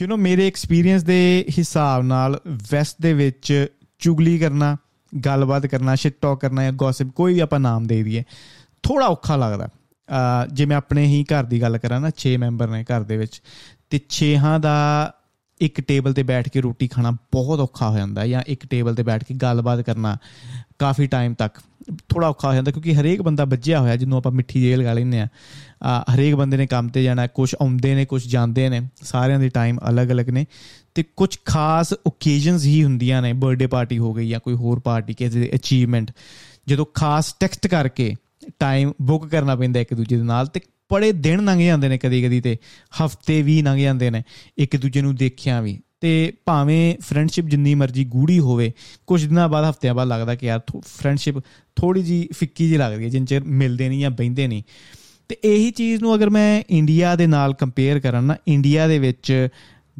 You know ਮੇਰੇ experience ਦੇ ਹਿਸਾਬ ਨਾਲ ਵੈਸਟ ਦੇ ਵਿੱਚ ਚੁਗਲੀ ਕਰਨਾ, ਗੱਲਬਾਤ ਕਰਨਾ ਸ਼ਿਟ ਟਾਕ ਕਰਨਾ ਜਾਂ ਗੌਸਿਪ ਕੋਈ ਵੀ ਆਪਾਂ ਨਾਮ ਦੇ ਦਈਏ ਥੋੜਾ ਔਖਾ ਲੱਗਦਾ। ਜੇ ਮੈਂ ਆਪਣੇ ਹੀ ਘਰ ਦੀ ਗੱਲ ਕਰਾਂ ਨਾ 6 ਮੈਂਬਰ ਨੇ ਘਰ ਦੇ ਵਿੱਚ, ਤੇ 6ਹਾਂ ਦਾ ਇੱਕ ਟੇਬਲ ਤੇ ਬੈਠ ਕੇ ਰੋਟੀ ਖਾਣਾ ਬਹੁਤ ਔਖਾ ਹੋ ਜਾਂਦਾ ਜਾਂ ਇੱਕ ਟੇਬਲ ਤੇ ਬੈਠ ਕੇ ਗੱਲਬਾਤ ਕਰਨਾ ਕਾਫੀ ਟਾਈਮ ਤੱਕ ਥੋੜਾ ਔਖਾ ਹੋ ਜਾਂਦਾ ਕਿਉਂਕਿ ਹਰੇਕ ਬੰਦਾ ਵੱਜਿਆ ਹੋਇਆ ਜਿਹਨੂੰ ਆਪਾਂ ਮਿੱਠੀ ਜੇਲ੍ਹ ਲਗਾ ਲੈਂਦੇ ਆ, ਹਰੇਕ ਬੰਦੇ ਨੇ ਕੰਮ ਤੇ ਜਾਣਾ ਕੁਝ ਆਉਂਦੇ ਨੇ ਕੁਝ ਜਾਂਦੇ ਨੇ, ਸਾਰਿਆਂ ਦੇ ਟਾਈਮ ਅਲੱਗ-ਅਲੱਗ ਨੇ ਤੇ ਕੁਝ ਖਾਸ ਓਕੇਜਨਸ ਹੀ ਹੁੰਦੀਆਂ ਨੇ ਬਰਥਡੇ ਪਾਰਟੀ ਹੋ ਗਈ ਜਾਂ ਕੋਈ ਹੋਰ ਪਾਰਟੀ ਕਿਸੇ ਦੀ ਅਚੀਵਮੈਂਟ ਜਦੋਂ ਖਾਸ ਟੈਕਸਟ ਕਰਕੇ ਟਾਈਮ ਬੁੱਕ ਕਰਨਾ ਪੈਂਦਾ ਇੱਕ ਦੂਜੇ ਦੇ ਨਾਲ ਤੇ ਬੜੇ ਦਿਨ ਲੰਘ ਜਾਂਦੇ ਨੇ ਕਦੀ ਕਦੀ ਤੇ, ਹਫ਼ਤੇ ਵੀ ਲੰਘ ਜਾਂਦੇ ਨੇ, ਇੱਕ ਦੂਜੇ ਨੂੰ ਦੇਖਿਆ ਵੀ। ਤੇ ਭਾਵੇਂ ਫਰੈਂਡਸ਼ਿਪ ਜਿੰਨੀ ਮਰਜ਼ੀ ਗੂੜੀ ਹੋਵੇ ਕੁਝ ਦਿਨਾਂ ਬਾਅਦ, ਹਫਤਿਆਂ ਬਾਅਦ ਲੱਗਦਾ ਕਿ ਯਾਰ ਫਰੈਂਡਸ਼ਿਪ ਥੋੜੀ ਜੀ ਫਿੱਕੀ ਜੀ ਲੱਗਦੀ ਹੈ, ਜਿੰਨ ਚਿਰ ਮਿਲਦੇ ਨਹੀਂ ਜਾਂ ਬੈਂਦੇ ਨਹੀਂ। ਤੇ ਇਹੀ ਚੀਜ਼ ਨੂੰ ਅਗਰ ਮੈਂ ਇੰਡੀਆ ਦੇ ਨਾਲ ਕੰਪੇਅਰ ਕਰਾਂ ਨਾ ਇੰਡੀਆ ਦੇ ਵਿੱਚ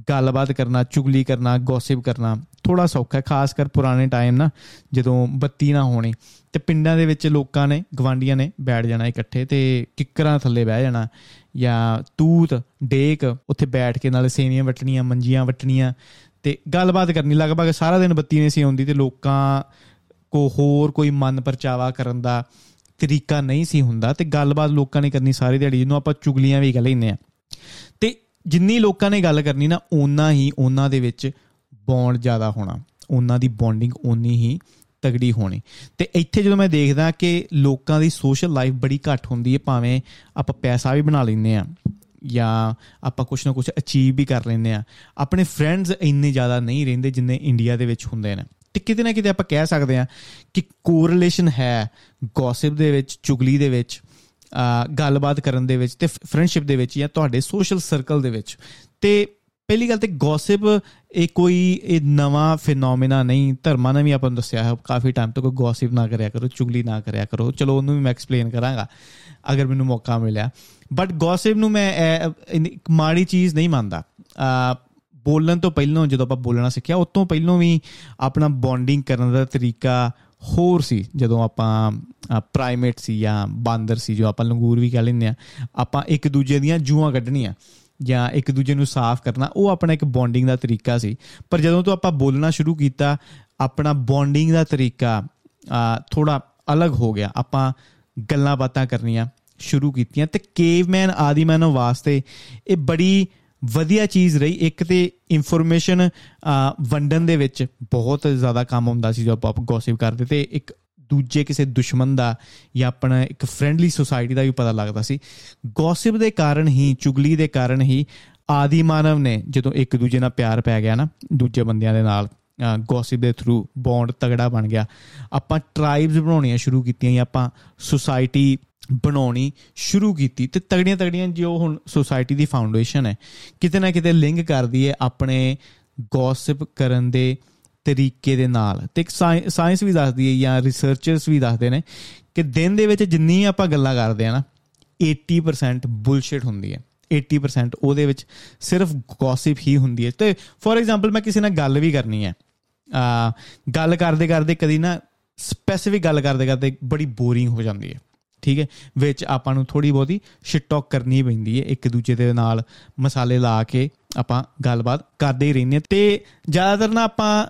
ਗੱਲਬਾਤ ਕਰਨਾ, ਚੁਗਲੀ ਕਰਨਾ ਗੌਸਿਪ ਕਰਨਾ ਥੋੜਾ ਸੌਖਾ ਹੈ, ਖਾਸ ਕਰ ਪੁਰਾਣੇ ਟਾਈਮ ਨਾ, ਜਦੋਂ ਬੱਤੀ ਨਾ ਹੋਣੀ। ਤੇ ਪਿੰਡਾਂ ਦੇ ਵਿੱਚ ਲੋਕਾਂ ਨੇ ਗਵਾਂਡੀਆਂ ਨੇ ਬੈਠ ਜਾਣਾ ਇਕੱਠੇ ਤੇ ਕਿੱਕਰਾਂ ਥੱਲੇ ਬਹਿ ਜਾਣਾ ਜਾਂ ਤੂਤ, ਡੇਕ ਉੱਥੇ ਬੈਠ ਕੇ ਨਾਲ ਸੇਵੀਆਂ ਵਟਣੀਆਂ, ਮੰਜੀਆਂ ਵਟਣੀਆਂ ਤੇ ਗੱਲਬਾਤ ਕਰਨੀ। ਲਗਭਗ ਸਾਰਾ ਦਿਨ ਬੱਤੀ ਨਹੀਂ ਸੀ ਆਉਂਦੀ ਤੇ ਲੋਕਾਂ ਕੋ ਹੋਰ ਕੋਈ ਮਨ ਪਰਚਾਵਾ ਕਰਨ ਦਾ ਤਰੀਕਾ ਨਹੀਂ ਸੀ ਹੁੰਦਾ ਤੇ ਗੱਲਬਾਤ ਲੋਕਾਂ ਨੇ ਕਰਨੀ ਸਾਰੀ ਦਿਹਾੜੀ, ਜਿਹਨੂੰ ਆਪਾਂ ਚੁਗਲੀਆਂ ਵੀ ਕਹ ਲੈਂਦੇ ਆ ਤੇ ਜਿੰਨੀ ਲੋਕਾਂ ਨੇ ਗੱਲ ਕਰਨੀ ਨਾ, ਓਨਾ ਹੀ ਉਹਨਾਂ ਦੇ ਵਿੱਚ ਬੌਂਡ ਜ਼ਿਆਦਾ ਹੋਣਾ। ਉਹਨਾਂ ਦੀ ਬੌਂਡਿੰਗ ਓਨੀ ਹੀ ਤਗੜੀ ਹੋਣੀ। ਤੇ ਇੱਥੇ ਜਦੋਂ ਮੈਂ ਦੇਖਦਾ ਕਿ ਲੋਕਾਂ ਦੀ ਸੋਸ਼ਲ ਲਾਈਫ ਬੜੀ ਘੱਟ ਹੁੰਦੀ ਹੈ, ਭਾਵੇਂ ਆਪਾਂ ਪੈਸਾ ਵੀ ਬਣਾ ਲੈਂਦੇ ਆ ਜਾਂ ਆਪਾਂ ਕੁਝ ਨਾ ਕੁਝ ਅਚੀਵ ਵੀ ਕਰ ਲੈਂਦੇ ਆ ਆਪਣੇ ਫਰੈਂਡਸ ਇੰਨੇ ਜ਼ਿਆਦਾ ਨਹੀਂ ਰਹਿੰਦੇ ਜਿੰਨੇ ਇੰਡੀਆ ਦੇ ਵਿੱਚ ਹੁੰਦੇ ਨੇ। ਤੇ ਕਿਤੇ ਨਾ ਕਿਤੇ ਆਪਾਂ ਕਹਿ ਸਕਦੇ ਆ ਕਿ ਕੋਰਿਲੇਸ਼ਨ ਹੈ ਗੌਸਿਪ ਦੇ ਵਿੱਚ, ਚੁਗਲੀ ਦੇ ਵਿੱਚ ਗੱਲਬਾਤ ਕਰਨ ਦੇ ਵਿੱਚ ਤੇ ਫਰੈਂਡਸ਼ਿਪ ਦੇ ਵਿੱਚ ਜਾਂ ਤੁਹਾਡੇ ਸੋਸ਼ਲ ਸਰਕਲ ਦੇ ਵਿੱਚ। ਤੇ ਪਹਿਲੀ ਗੱਲ ਤੇ ਗੌਸਿਪ ਇਹ ਕੋਈ ਇਹ ਨਵਾਂ ਫੀਨੋਮੀਨਾ ਨਹੀਂ, ਧਰਮਾਂ ਨੇ ਵੀ ਆਪਾਂ ਨੂੰ ਦੱਸਿਆ ਹੈ, ਕਾਫੀ ਟਾਈਮ ਤੋਂ ਕੋਈ ਗੌਸਿਪ ਨਾ ਕਰਿਆ ਕਰੋ, ਚੁਗਲੀ ਨਾ ਕਰਿਆ ਕਰੋ। ਚਲੋ ਉਹਨੂੰ ਵੀ ਮੈਂ ਐਕਸਪਲੇਨ ਕਰਾਂਗਾ, ਅਗਰ ਮੈਨੂੰ ਮੌਕਾ ਮਿਲਿਆ। ਬਟ ਗੌਸਿਪ ਨੂੰ ਮੈਂ ਇੱਕ ਮਾੜੀ ਚੀਜ਼ ਨਹੀਂ ਮੰਨਦਾ। ਬੋਲਣ ਤੋਂ ਪਹਿਲਾਂ ਜਦੋਂ ਆਪਾਂ ਬੋਲਣਾ ਸਿੱਖਿਆ ਉਸ ਤੋਂ ਪਹਿਲਾਂ ਵੀ ਆਪਣਾ ਬੌਂਡਿੰਗ ਕਰਨ ਦਾ ਤਰੀਕਾ ਹੋਰ ਸੀ, ਜਦੋਂ ਆਪਾਂ ਪ੍ਰਾਈਮੇਟ ਸੀ ਜਾਂ ਬਾਂਦਰ ਸੀ, ਜੋ ਆਪਾਂ ਲੰਗੂਰ ਵੀ ਕਹ ਲੈਂਦੇ ਆ ਆਪਾਂ ਇੱਕ ਦੂਜੇ ਦੀਆਂ ਜੂਆਂ ਕੱਢਣੀਆਂ ਜਾਂ ਇੱਕ ਦੂਜੇ ਨੂੰ ਸਾਫ਼ ਕਰਨਾ, ਉਹ ਆਪਣਾ ਇੱਕ ਬੌਂਡਿੰਗ ਦਾ ਤਰੀਕਾ ਸੀ। ਪਰ ਜਦੋਂ ਤੋਂ ਆਪਾਂ ਬੋਲਣਾ ਸ਼ੁਰੂ ਕੀਤਾ, ਆਪਣਾ ਬੌਂਡਿੰਗ ਦਾ ਤਰੀਕਾ ਥੋੜਾ ਅਲੱਗ ਹੋ ਗਿਆ। ਆਪਾਂ ਗੱਲਾਂ ਬਾਤਾਂ ਕਰਨੀਆਂ ਸ਼ੁਰੂ ਕੀਤੀਆਂ ਤੇ ਕੇਵਮੈਨ ਆਦੀਮਾਨਵ ਵਾਸਤੇ ਇਹ ਬੜੀ ਵਧੀਆ ਚੀਜ਼ ਰਹੀ। ਇੱਕ ਤੇ ਇਨਫੋਰਮੇਸ਼ਨ ਵੰਡਣ ਦੇ ਵਿੱਚ ਬਹੁਤ ਜ਼ਿਆਦਾ ਕੰਮ ਹੁੰਦਾ ਸੀ ਜਦੋਂ ਆਪਾਂ ਗੌਸਿਪ ਕਰਦੇ ਤੇ ਇੱਕ ਦੂਜੇ ਕਿਸੇ ਦੁਸ਼ਮਣ ਦਾ ਜਾਂ ਆਪਣਾ ਇੱਕ ਫ੍ਰੈਂਡਲੀ ਸੋਸਾਇਟੀ ਦਾ ਵੀ ਪਤਾ ਲੱਗਦਾ ਸੀ। ਗੌਸਿਪ ਦੇ ਕਾਰਨ ਹੀ, ਚੁਗਲੀ ਦੇ ਕਾਰਨ ਹੀ ਆਦੀ ਮਾਨਵ ਨੇ ਜਦੋਂ ਇੱਕ ਦੂਜੇ ਨਾਲ ਪਿਆਰ ਪੈ ਗਿਆ ਨਾ, ਦੂਜੇ ਬੰਦਿਆਂ ਦੇ ਨਾਲ ਗੌਸਿਪ ਦੇ ਥਰੂ ਬੌਂਡ ਤਗੜਾ ਬਣ ਗਿਆ। ਆਪਾਂ ਟ੍ਰਾਈਬਸ ਬਣਾਉਣੀਆਂ ਸ਼ੁਰੂ ਕੀਤੀਆਂ ਜਾਂ ਆਪਾਂ ਸੋਸਾਇਟੀ ਬਣਾਉਣੀ ਸ਼ੁਰੂ ਕੀਤੀ। ਤੇ ਤਗੜੀਆਂ ਤਗੜੀਆਂ ਜੋ ਹੁਣ ਸੋਸਾਇਟੀ ਦੀ ਫਾਊਂਡੇਸ਼ਨ ਹੈ, ਕਿਤੇ ਨਾ ਕਿਤੇ ਲਿੰਕ ਕਰਦੀ ਹੈ ਆਪਣੇ ਗੌਸਿਪ ਕਰਨ ਦੇ ਤਰੀਕੇ ਦੇ ਨਾਲ। ਤੇ ਇੱਕ ਸਾਇੰਸ ਵੀ ਦੱਸਦੀ ਹੈ ਜਾਂ ਰਿਸਰਚਰਸ ਵੀ ਦੱਸਦੇ ਨੇ ਕਿ ਦਿਨ ਦੇ ਵਿੱਚ ਜਿੰਨੀ ਆਪਾਂ ਗੱਲਾਂ ਕਰਦੇ ਆ ਨਾ 80% ਬੁਲਸ਼ਿਟ ਹੁੰਦੀ ਹੈ। 80% ਉਹਦੇ ਵਿੱਚ ਸਿਰਫ ਗੌਸਿਪ ਹੀ ਹੁੰਦੀ ਹੈ। ਤੇ ਫੋਰ ਐਗਜ਼ਾਮਪਲ ਮੈਂ ਕਿਸੇ ਨਾਲ ਗੱਲ ਵੀ ਕਰਨੀ ਹੈ ਆ ਗੱਲ ਕਰਦੇ ਕਰਦੇ ਕਦੀ ਨਾ ਸਪੈਸਿਫਿਕ ਗੱਲ ਕਰਦੇ ਕਰਦੇ ਬੜੀ ਬੋਰਿੰਗ ਹੋ ਜਾਂਦੀ ਹੈ। ਠੀਕ ਹੈ? ਵਿੱਚ ਆਪਾਂ ਨੂੰ ਥੋੜੀ ਬਹੁਤੀ ਸ਼ਿਟ ਟਾਕ ਕਰਨੀ ਪੈਂਦੀ ਹੈ, ਇੱਕ ਦੂਜੇ ਦੇ ਨਾਲ ਮਸਾਲੇ ਲਾ ਕੇ ਆਪਾਂ ਗੱਲਬਾਤ ਕਰਦੇ ਹੀ ਰਹਿੰਦੇ ਤੇ ਜ਼ਿਆਦਾਤਰ ਨਾ ਆਪਾਂ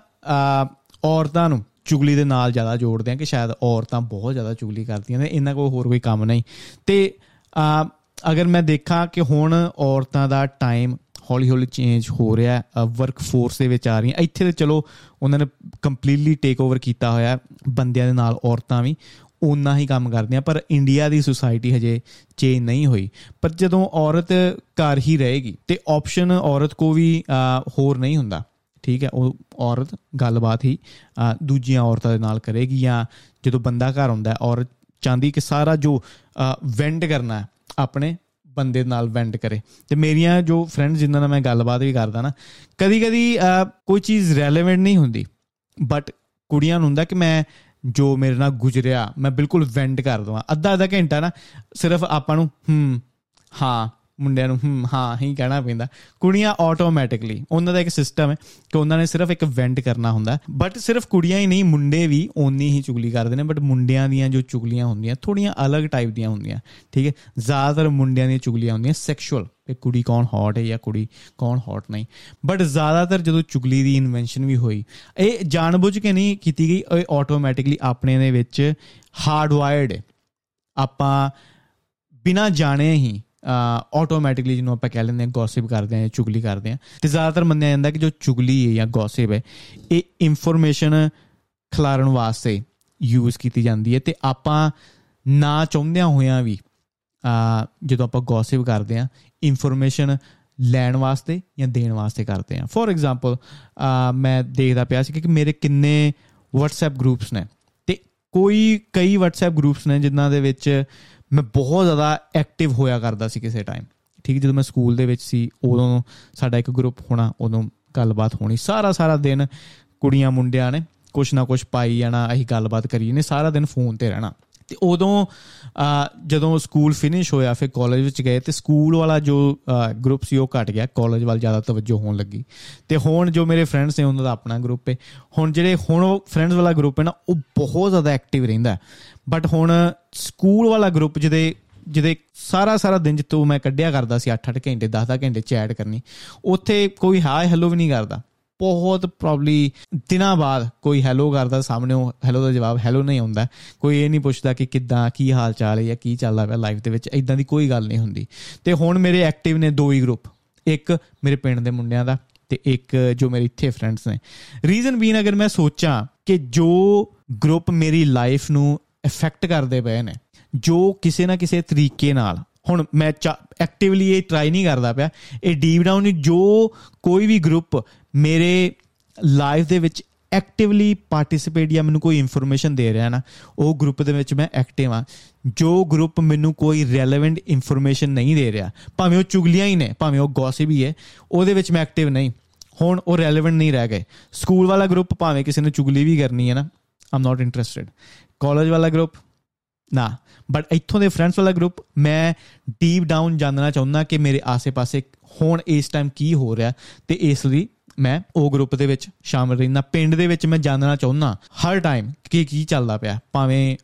ਔਰਤਾਂ ਨੂੰ ਚੁਗਲੀ ਦੇ ਨਾਲ ਜ਼ਿਆਦਾ ਜੋੜਦੇ ਆ ਕਿ ਸ਼ਾਇਦ ਔਰਤਾਂ ਬਹੁਤ ਜ਼ਿਆਦਾ ਚੁਗਲੀ ਕਰਦੀਆਂ ਨੇ ਇਹਨਾਂ ਕੋਲ ਹੋਰ ਕੋਈ ਕੰਮ ਨਹੀਂ। ਤੇ ਅਗਰ ਮੈਂ ਦੇਖਾਂ ਕਿ ਹੁਣ ਔਰਤਾਂ ਦਾ ਟਾਈਮ ਹੌਲੀ ਹੌਲੀ ਚੇਂਜ ਹੋ ਰਿਹਾ ਹੈ ਵਰਕ ਫੋਰਸ ਦੇ ਵਿੱਚ ਆ ਰਹੀਆਂ, ਇੱਥੇ ਤੇ ਚਲੋ ਉਹਨਾਂ ਨੇ ਕੰਪਲੀਟਲੀ ਟੇਕ ਓਵਰ ਕੀਤਾ ਹੋਇਆ ਬੰਦਿਆਂ ਦੇ ਨਾਲ ਔਰਤਾਂ ਵੀ ਉਨਾ ਹੀ ਕੰਮ ਕਰਦੀਆਂ, ਪਰ ਇੰਡੀਆ ਦੀ ਸੁਸਾਇਟੀ ਹਜੇ ਚੇਂਜ ਨਹੀਂ ਹੋਈ। ਪਰ ਜਦੋਂ ਔਰਤ ਘਰ ਹੀ ਰਹੇਗੀ, ਤੇ ਆਪਸ਼ਨ ਔਰਤ ਕੋ ਵੀ ਹੋਰ ਨਹੀਂ ਹੁੰਦਾ। ਠੀਕ ਹੈ, ਉਹ ਔਰਤ ਗੱਲਬਾਤ ਹੀ ਦੂਜੀਆਂ ਔਰਤਾਂ ਦੇ ਨਾਲ ਕਰੇਗੀ ਜਾਂ ਜਦੋਂ ਬੰਦਾ ਘਰ ਹੁੰਦਾ ਔਰਤ ਚਾਹੁੰਦੀ ਕਿ ਸਾਰਾ ਜੋ ਵੈਂਡ ਕਰਨਾ ਹੈ ਆਪਣੇ ਬੰਦੇ ਨਾਲ ਵੈਂਡ ਕਰੇ। ਤੇ ਮੇਰੀਆਂ ਜੋ ਫਰੈਂਡਸ ਜਿਨ੍ਹਾਂ ਨਾਲ ਮੈਂ ਗੱਲਬਾਤ ਵੀ ਕਰਦਾ ਨਾ ਕਦੀ ਕਦੀ ਕੋਈ ਚੀਜ਼ ਰੈਲੇਵੈਂਟ ਨਹੀਂ ਹੁੰਦੀ। ਬਟ ਕੁੜੀਆਂ ਨੂੰ ਹੁੰਦਾ ਕਿ ਮੈਂ ਜੋ ਮੇਰੇ ਨਾਲ ਗੁਜ਼ਰਿਆ, ਮੈਂ ਬਿਲਕੁਲ ਵੈਂਡ ਕਰ ਦਵਾਂ। ਅੱਧਾ ਅੱਧਾ ਘੰਟਾ ਨਾ ਸਿਰਫ ਆਪਾਂ ਨੂੰ, ਹੂੰ, ਹਾਂ ਮੁੰਡਿਆਂ ਨੂੰ, ਹਮ, ਹਾਂ ਹੀ ਕਹਿਣਾ ਪੈਂਦਾ। ਕੁੜੀਆਂ ਆਟੋਮੈਟਿਕਲੀ ਉਹਨਾਂ ਦਾ ਇੱਕ ਸਿਸਟਮ ਹੈ ਕਿ ਉਹਨਾਂ ਨੇ ਸਿਰਫ ਇੱਕ ਵੈਂਟ ਕਰਨਾ ਹੁੰਦਾ ਬਟ ਸਿਰਫ ਕੁੜੀਆਂ ਹੀ ਨਹੀਂ, ਮੁੰਡੇ ਵੀ ਓਨੀ ਹੀ ਚੁਗਲੀ ਕਰਦੇ ਨੇ ਬਟ ਮੁੰਡਿਆਂ ਦੀਆਂ ਜੋ ਚੁਗਲੀਆਂ ਹੁੰਦੀਆਂ ਥੋੜੀਆਂ ਅਲੱਗ ਟਾਈਪ ਦੀਆਂ ਹੁੰਦੀਆਂ, ਠੀਕ ਹੈ? ਜ਼ਿਆਦਾਤਰ ਮੁੰਡਿਆਂ ਦੀਆਂ ਚੁਗਲੀਆਂ ਹੁੰਦੀਆਂ ਸੈਕਸ਼ੂਅਲ ਕਿ ਕੁੜੀ ਕੌਣ ਹੌਟ ਹੈ ਜਾਂ ਕੁੜੀ ਕੌਣ ਹੌਟ ਨਹੀਂ। ਬਟ ਜ਼ਿਆਦਾਤਰ ਜਦੋਂ ਚੁਗਲੀ ਦੀ ਇਨਵੈਂਸ਼ਨ ਵੀ ਹੋਈ, ਇਹ ਜਾਣਬੁੱਝ ਕੇ ਨਹੀਂ ਕੀਤੀ ਗਈ, ਇਹ ਆਟੋਮੈਟਿਕਲੀ ਆਪਣੇ ਦੇ ਵਿੱਚ ਹਾਰਡਵਾਇਰਡ ਹੈ। ਆਪਾਂ ਬਿਨਾ ਜਾਣੇ ਹੀ ਆਟੋਮੈਟਿਕਲੀ ਜਿਹਨੂੰ ਆਪਾਂ ਕਹਿ ਲੈਂਦੇ ਹਾਂ ਗੌਸਿਪ ਕਰਦੇ ਹਾਂ, ਚੁਗਲੀ ਕਰਦੇ ਹਾਂ। ਤੇ ਜ਼ਿਆਦਾਤਰ ਮੰਨਿਆ ਜਾਂਦਾ ਕਿ ਜੋ ਚੁਗਲੀ ਹੈ ਜਾਂ ਗੌਸਿਪ ਹੈ, ਇਹ ਇਨਫੋਰਮੇਸ਼ਨ ਖਿਲਾਰਨ ਵਾਸਤੇ ਯੂਜ਼ ਕੀਤੀ ਜਾਂਦੀ ਹੈ। ਤੇ ਆਪਾਂ ਨਾ ਚਾਹੁੰਦਿਆਂ ਹੋਇਆਂ ਵੀ ਜਦੋਂ ਆਪਾਂ ਗੌਸਿਪ ਕਰਦੇ ਹਾਂ ਇਨਫੋਰਮੇਸ਼ਨ ਲੈਣ ਵਾਸਤੇ ਜਾਂ ਦੇਣ ਵਾਸਤੇ ਕਰਦੇ ਹਾਂ। ਫੋਰ ਐਗਜ਼ਾਮਪਲ ਮੈਂ ਦੇਖਦਾ ਪਿਆ ਸੀ ਕਿ ਮੇਰੇ ਕਿੰਨੇ WhatsApp ਗਰੁੱਪਸ ਨੇ। ਤੇ ਕੋਈ ਕਈ WhatsApp ਗਰੁੱਪਸ ਨੇ ਜਿਨ੍ਹਾਂ ਦੇ ਵਿੱਚ ਮੈਂ ਬਹੁਤ ਜ਼ਿਆਦਾ ਐਕਟਿਵ ਹੋਇਆ ਕਰਦਾ ਸੀ ਕਿਸੇ ਟਾਈਮ ਠੀਕ, ਜਦੋਂ ਮੈਂ ਸਕੂਲ ਦੇ ਵਿੱਚ ਸੀ, ਉਦੋਂ ਸਾਡਾ ਇੱਕ ਗਰੁੱਪ ਹੋਣਾ, ਉਦੋਂ ਗੱਲਬਾਤ ਹੋਣੀ। ਸਾਰਾ ਸਾਰਾ ਦਿਨ ਕੁੜੀਆਂ ਮੁੰਡਿਆਂ ਨੇ ਕੁਛ ਨਾ ਕੁਛ ਪਾਈ ਜਾਣਾ, ਅਸੀਂ ਗੱਲਬਾਤ ਕਰੀ ਨੇ ਸਾਰਾ ਦਿਨ ਫੋਨ ਤੇ ਰਹਿਣਾ। ਤੇ ਉਦੋਂ ਜਦੋਂ ਸਕੂਲ ਫਿਨਿਸ਼ ਹੋਇਆ, ਫਿਰ ਕਾਲਜ ਵਿੱਚ ਗਏ, ਤੇ ਸਕੂਲ ਵਾਲਾ ਜੋ ਗਰੁੱਪ ਸੀ, ਉਹ ਘਟ ਗਿਆ। ਕਾਲਜ ਵੱਲ ਜ਼ਿਆਦਾ ਤਵੱਜੋ ਹੋਣ ਲੱਗੀ। ਤੇ ਹੁਣ ਜੋ ਮੇਰੇ ਫਰੈਂਡਸ ਨੇ, ਉਹਨਾਂ ਦਾ ਆਪਣਾ ਗਰੁੱਪ ਹੈ ਹੁਣ ਜਿਹੜੇ, ਹੁਣ ਫਰੈਂਡਸ ਵਾਲਾ ਗਰੁੱਪ ਹੈ ਨਾ, ਉਹ ਬਹੁਤ ਜ਼ਿਆਦਾ ਐਕਟਿਵ ਰਹਿੰਦਾ। ਬਟ ਹੁਣ ਸਕੂਲ ਵਾਲਾ ਗਰੁੱਪ ਜਿਹਦੇ ਜਿਹਦੇ ਸਾਰਾ ਸਾਰਾ ਦਿਨ ਜਿੱਤੋਂ ਮੈਂ ਕੱਢਿਆ ਕਰਦਾ ਸੀ 8-8 ਘੰਟੇ 10-10 ਘੰਟੇ ਚੈਟ ਕਰਨੀ, ਉੱਥੇ ਕੋਈ ਹਾਈ ਹੈਲੋ ਵੀ ਨਹੀਂ ਕਰਦਾ। ਬਹੁਤ ਪ੍ਰੋਬਬਲੀ ਦਿਨਾਂ ਬਾਅਦ ਕੋਈ ਹੈਲੋ ਕਰਦਾ ਸਾਹਮਣੇ ਉਹ ਹੈਲੋ ਦਾ ਜਵਾਬ ਹੈਲੋ ਨਹੀਂ ਆਉਂਦਾ। ਕੋਈ ਇਹ ਨਹੀਂ ਪੁੱਛਦਾ ਕਿ ਕਿੱਦਾਂ, ਕੀ ਹਾਲ ਚਾਲ ਹੈ ਜਾਂ ਕੀ ਚੱਲਦਾ ਪਿਆ ਲਾਈਫ ਦੇ ਵਿੱਚ ਇਦਾਂ ਦੀ ਕੋਈ ਗੱਲ ਨਹੀਂ ਹੁੰਦੀ। ਤੇ ਹੁਣ ਮੇਰੇ ਐਕਟਿਵ ਨੇ ਦੋ ਹੀ ਗਰੁੱਪ ਇੱਕ ਮੇਰੇ ਪਿੰਡ ਦੇ ਮੁੰਡਿਆਂ ਦਾ ਤੇ ਇੱਕ ਜੋ ਮੇਰੇ ਇੱਥੇ ਫਰੈਂਡਸ ਨੇ। ਰੀਜ਼ਨ ਬੀਨ ਅਗਰ ਮੈਂ ਸੋਚਾਂ ਕਿ ਜੋ ਗਰੁੱਪ ਮੇਰੀ ਲਾਈਫ ਨੂੰ ਇਫੈਕਟ ਕਰਦੇ ਪਏ ਨੇ। ਜੋ ਕਿਸੇ ਨਾ ਕਿਸੇ ਤਰੀਕੇ ਨਾਲ, ਹੁਣ ਮੈਂ ਐਕਟਿਵਲੀ ਇਹ ਟਰਾਈ ਨਹੀਂ ਕਰਦਾ ਪਿਆ। ਇਹ ਡੀਪ ਡਾਊਨ ਜੋ ਕੋਈ ਵੀ ਗਰੁੱਪ ਮੇਰੇ ਲਾਈਫ ਦੇ ਵਿੱਚ ਐਕਟਿਵਲੀ ਪਾਰਟਿਸਿਪੇਟ ਜਾਂ ਮੈਨੂੰ ਕੋਈ ਇਨਫੋਰਮੇਸ਼ਨ ਦੇ ਰਿਹਾ ਨਾ, ਉਹ ਗਰੁੱਪ ਦੇ ਵਿੱਚ ਮੈਂ ਐਕਟਿਵ ਆ ਜੋ ਗਰੁੱਪ ਮੈਨੂੰ ਕੋਈ ਰੈਲੇਵੈਂਟ ਇਨਫੋਰਮੇਸ਼ਨ ਨਹੀਂ ਦੇ ਰਿਹਾ, ਭਾਵੇਂ ਉਹ ਚੁਗਲੀਆਂ ਹੀ ਨੇ, ਭਾਵੇਂ ਉਹ ਗੌਸਿਪ ਹੀ ਹੈ, ਉਹਦੇ ਵਿੱਚ ਮੈਂ ਐਕਟਿਵ ਨਹੀਂ। ਹੁਣ ਉਹ ਰੈਲੇਵੈਂਟ ਨਹੀਂ ਰਹਿ ਗਏ। ਸਕੂਲ ਵਾਲਾ ਗਰੁੱਪ ਭਾਵੇਂ ਕਿਸੇ ਨੇ ਚੁਗਲੀ ਵੀ ਕਰਨੀ ਹੈ ਨਾ ਆਮ ਨਾਟ ਇੰਟਰਸਟਿਡ ਕਾਲਜ ਵਾਲਾ ਗਰੁੱਪ ਨਾ. ਬਟ ਇੱਥੋਂ ਦੇ ਫਰੈਂਡਸ ਵਾਲਾ ਗਰੁੱਪ ਮੈਂ ਡੀਪ ਡਾਊਨ ਜਾਣਨਾ ਚਾਹੁੰਦਾ ਕਿ ਮੇਰੇ ਆਸੇ-ਪਾਸੇ ਹੁਣ ਇਸ ਟਾਈਮ ਕੀ ਹੋ ਰਿਹਾ ਤੇ ਇਸ ਲਈ ਮੈਂ ਉਹ ਗਰੁੱਪ ਦੇ ਵਿੱਚ ਸ਼ਾਮਲ ਰਹਿਣਾ ਪਿੰਡ ਦੇ ਵਿੱਚ ਮੈਂ ਜਾਣਨਾ ਚਾਹੁੰਦਾ ਹਰ ਟਾਈਮ ਕਿ ਕੀ ਚੱਲਦਾ ਪਿਆ। ਭਾਵੇਂ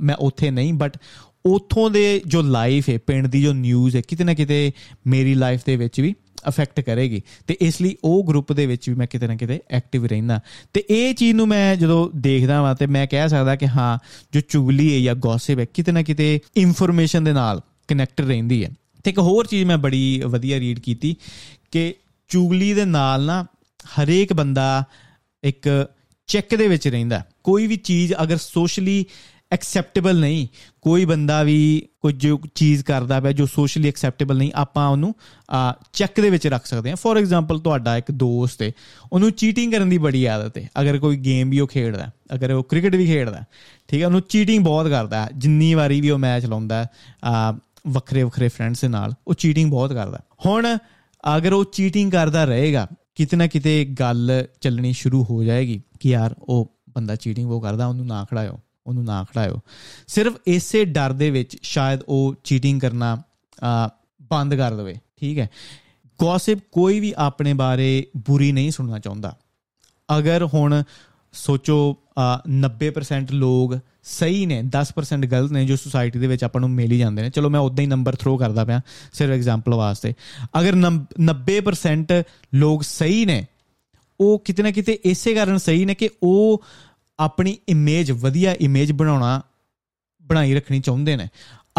ਮੈਂ ਉੱਥੇ ਨਹੀਂ ਬਟ ਉਥੋਂ ਦੇ ਜੋ ਲਾਈਫ ਹੈ, ਪਿੰਡ ਦੀ ਜੋ ਨਿਊਜ਼ ਹੈ, ਕਿਤੇ ਨਾ ਕਿਤੇ ਮੇਰੀ ਲਾਈਫ ਦੇ ਵਿੱਚ ਵੀ ਅਫੈਕਟ ਕਰੇਗੀ। ਤੇ ਇਸ ਲਈ ਉਹ ਗਰੁੱਪ ਦੇ ਵਿੱਚ ਵੀ ਮੈਂ ਕਿਤੇ ਨਾ ਕਿਤੇ ਐਕਟਿਵ ਰਹਿਣਾ ਤੇ ਇਹ ਚੀਜ਼ ਨੂੰ ਮੈਂ ਜਦੋਂ ਦੇਖਦਾ ਹਾਂ ਤੇ ਮੈਂ ਕਹਿ ਸਕਦਾ ਕਿ ਹਾਂ, ਜੋ ਚੁਗਲੀ ਹੈ ਜਾਂ ਗੌਸਿਪ ਹੈ, ਕਿਤੇ ਨਾ ਕਿਤੇ ਇਨਫੋਰਮੇਸ਼ਨ ਦੇ ਨਾਲ ਕਨੈਕਟ ਰਹਿੰਦੀ ਹੈ। ਤੇ ਇੱਕ ਹੋਰ ਚੀਜ਼ ਮੈਂ ਬੜੀ ਵਧੀਆ ਰੀਡ ਕੀਤੀ ਕਿ ਚੁਗਲੀ ਦੇ ਨਾਲ ਨਾ ਹਰੇਕ ਬੰਦਾ ਇੱਕ ਚੈੱਕ ਦੇ ਵਿੱਚ ਰਹਿੰਦਾ। ਕੋਈ ਵੀ ਚੀਜ਼ ਅਗਰ ਸੋਸ਼ਲੀ ਐਕਸੈਪਟੇਬਲ ਨਹੀਂ। ਕੋਈ ਬੰਦਾ ਵੀ ਕੋਈ ਜੋ ਚੀਜ਼ ਕਰਦਾ ਪਿਆ ਜੋ ਸੋਸ਼ਲੀ ਐਕਸੈਪਟੇਬਲ ਨਹੀਂ, ਆਪਾਂ ਉਹਨੂੰ ਚੈੱਕ ਦੇ ਵਿੱਚ ਰੱਖ ਸਕਦੇ ਹਾਂ। ਫੋਰ ਐਗਜ਼ਾਮਪਲ ਤੁਹਾਡਾ ਇੱਕ ਦੋਸਤ ਹੈ ਉਹਨੂੰ ਚੀਟਿੰਗ ਕਰਨ ਦੀ ਬੜੀ ਆਦਤ ਹੈ ਅਗਰ ਕੋਈ ਗੇਮ ਵੀ ਉਹ ਖੇਡਦਾ, ਅਗਰ ਉਹ ਕ੍ਰਿਕਟ ਵੀ ਖੇਡਦਾ, ਠੀਕ ਹੈ, ਉਹਨੂੰ ਚੀਟਿੰਗ ਬਹੁਤ ਕਰਦਾ ਜਿੰਨੀ ਵਾਰੀ ਵੀ ਉਹ ਮੈਚ ਲਾਉਂਦਾ ਵੱਖਰੇ ਵੱਖਰੇ ਫਰੈਂਡਸ ਦੇ ਨਾਲ, ਉਹ ਚੀਟਿੰਗ ਬਹੁਤ ਕਰਦਾ ਹੁਣ, ਅਗਰ ਉਹ ਚੀਟਿੰਗ ਕਰਦਾ ਰਹੇਗਾ, ਕਿਤੇ ਨਾ ਕਿਤੇ ਗੱਲ ਚੱਲਣੀ ਸ਼ੁਰੂ ਹੋ ਜਾਏਗੀ ਕਿ ਯਾਰ, ਉਹ ਬੰਦਾ ਚੀਟਿੰਗ ਉਹ ਕਰਦਾ, ਉਹਨੂੰ ਨਾ ਖੜਾਇਓ। ਉਹਨੂੰ ਨਾ ਖੜਾਇਓ। ਸਿਰਫ ਇਸੇ ਡਰ ਦੇ ਵਿੱਚ ਸ਼ਾਇਦ ਉਹ ਚੀਟਿੰਗ ਕਰਨਾ ਬੰਦ ਕਰ ਦੇਵੇ। ਠੀਕ ਹੈ? ਗੌਸਿਪ ਕੋਈ ਵੀ ਆਪਣੇ ਬਾਰੇ ਬੁਰੀ ਨਹੀਂ ਸੁਣਨਾ ਚਾਹੁੰਦਾ। ਅਗਰ ਹੁਣ ਸੋਚੋ 90% ਲੋਕ ਸਹੀ ਨੇ 10% ਗਲਤ ਨੇ ਜੋ ਸੁਸਾਇਟੀ ਦੇ ਵਿੱਚ ਆਪਾਂ ਨੂੰ ਮਿਲ ਹੀ ਜਾਂਦੇ ਨੇ। ਚਲੋ ਮੈਂ ਉਦਾਂ ਹੀ ਨੰਬਰ ਥਰੋ ਕਰਦਾ ਪਿਆ, ਸਿਰਫ ਐਗਜ਼ਾਮਪਲ ਵਾਸਤੇ। ਅਗਰ 90% ਲੋਕ ਸਹੀ ਨੇ, ਉਹ ਕਿਤੇ ਨਾ ਕਿਤੇ ਇਸੇ ਕਾਰਨ ਸਹੀ ਨੇ ਕਿ ਉਹ ਆਪਣੀ ਇਮੇਜ ਵਧੀਆ ਇਮੇਜ ਬਣਾਉਣਾ, ਬਣਾਈ ਰੱਖਣੀ ਚਾਹੁੰਦੇ ਨੇ।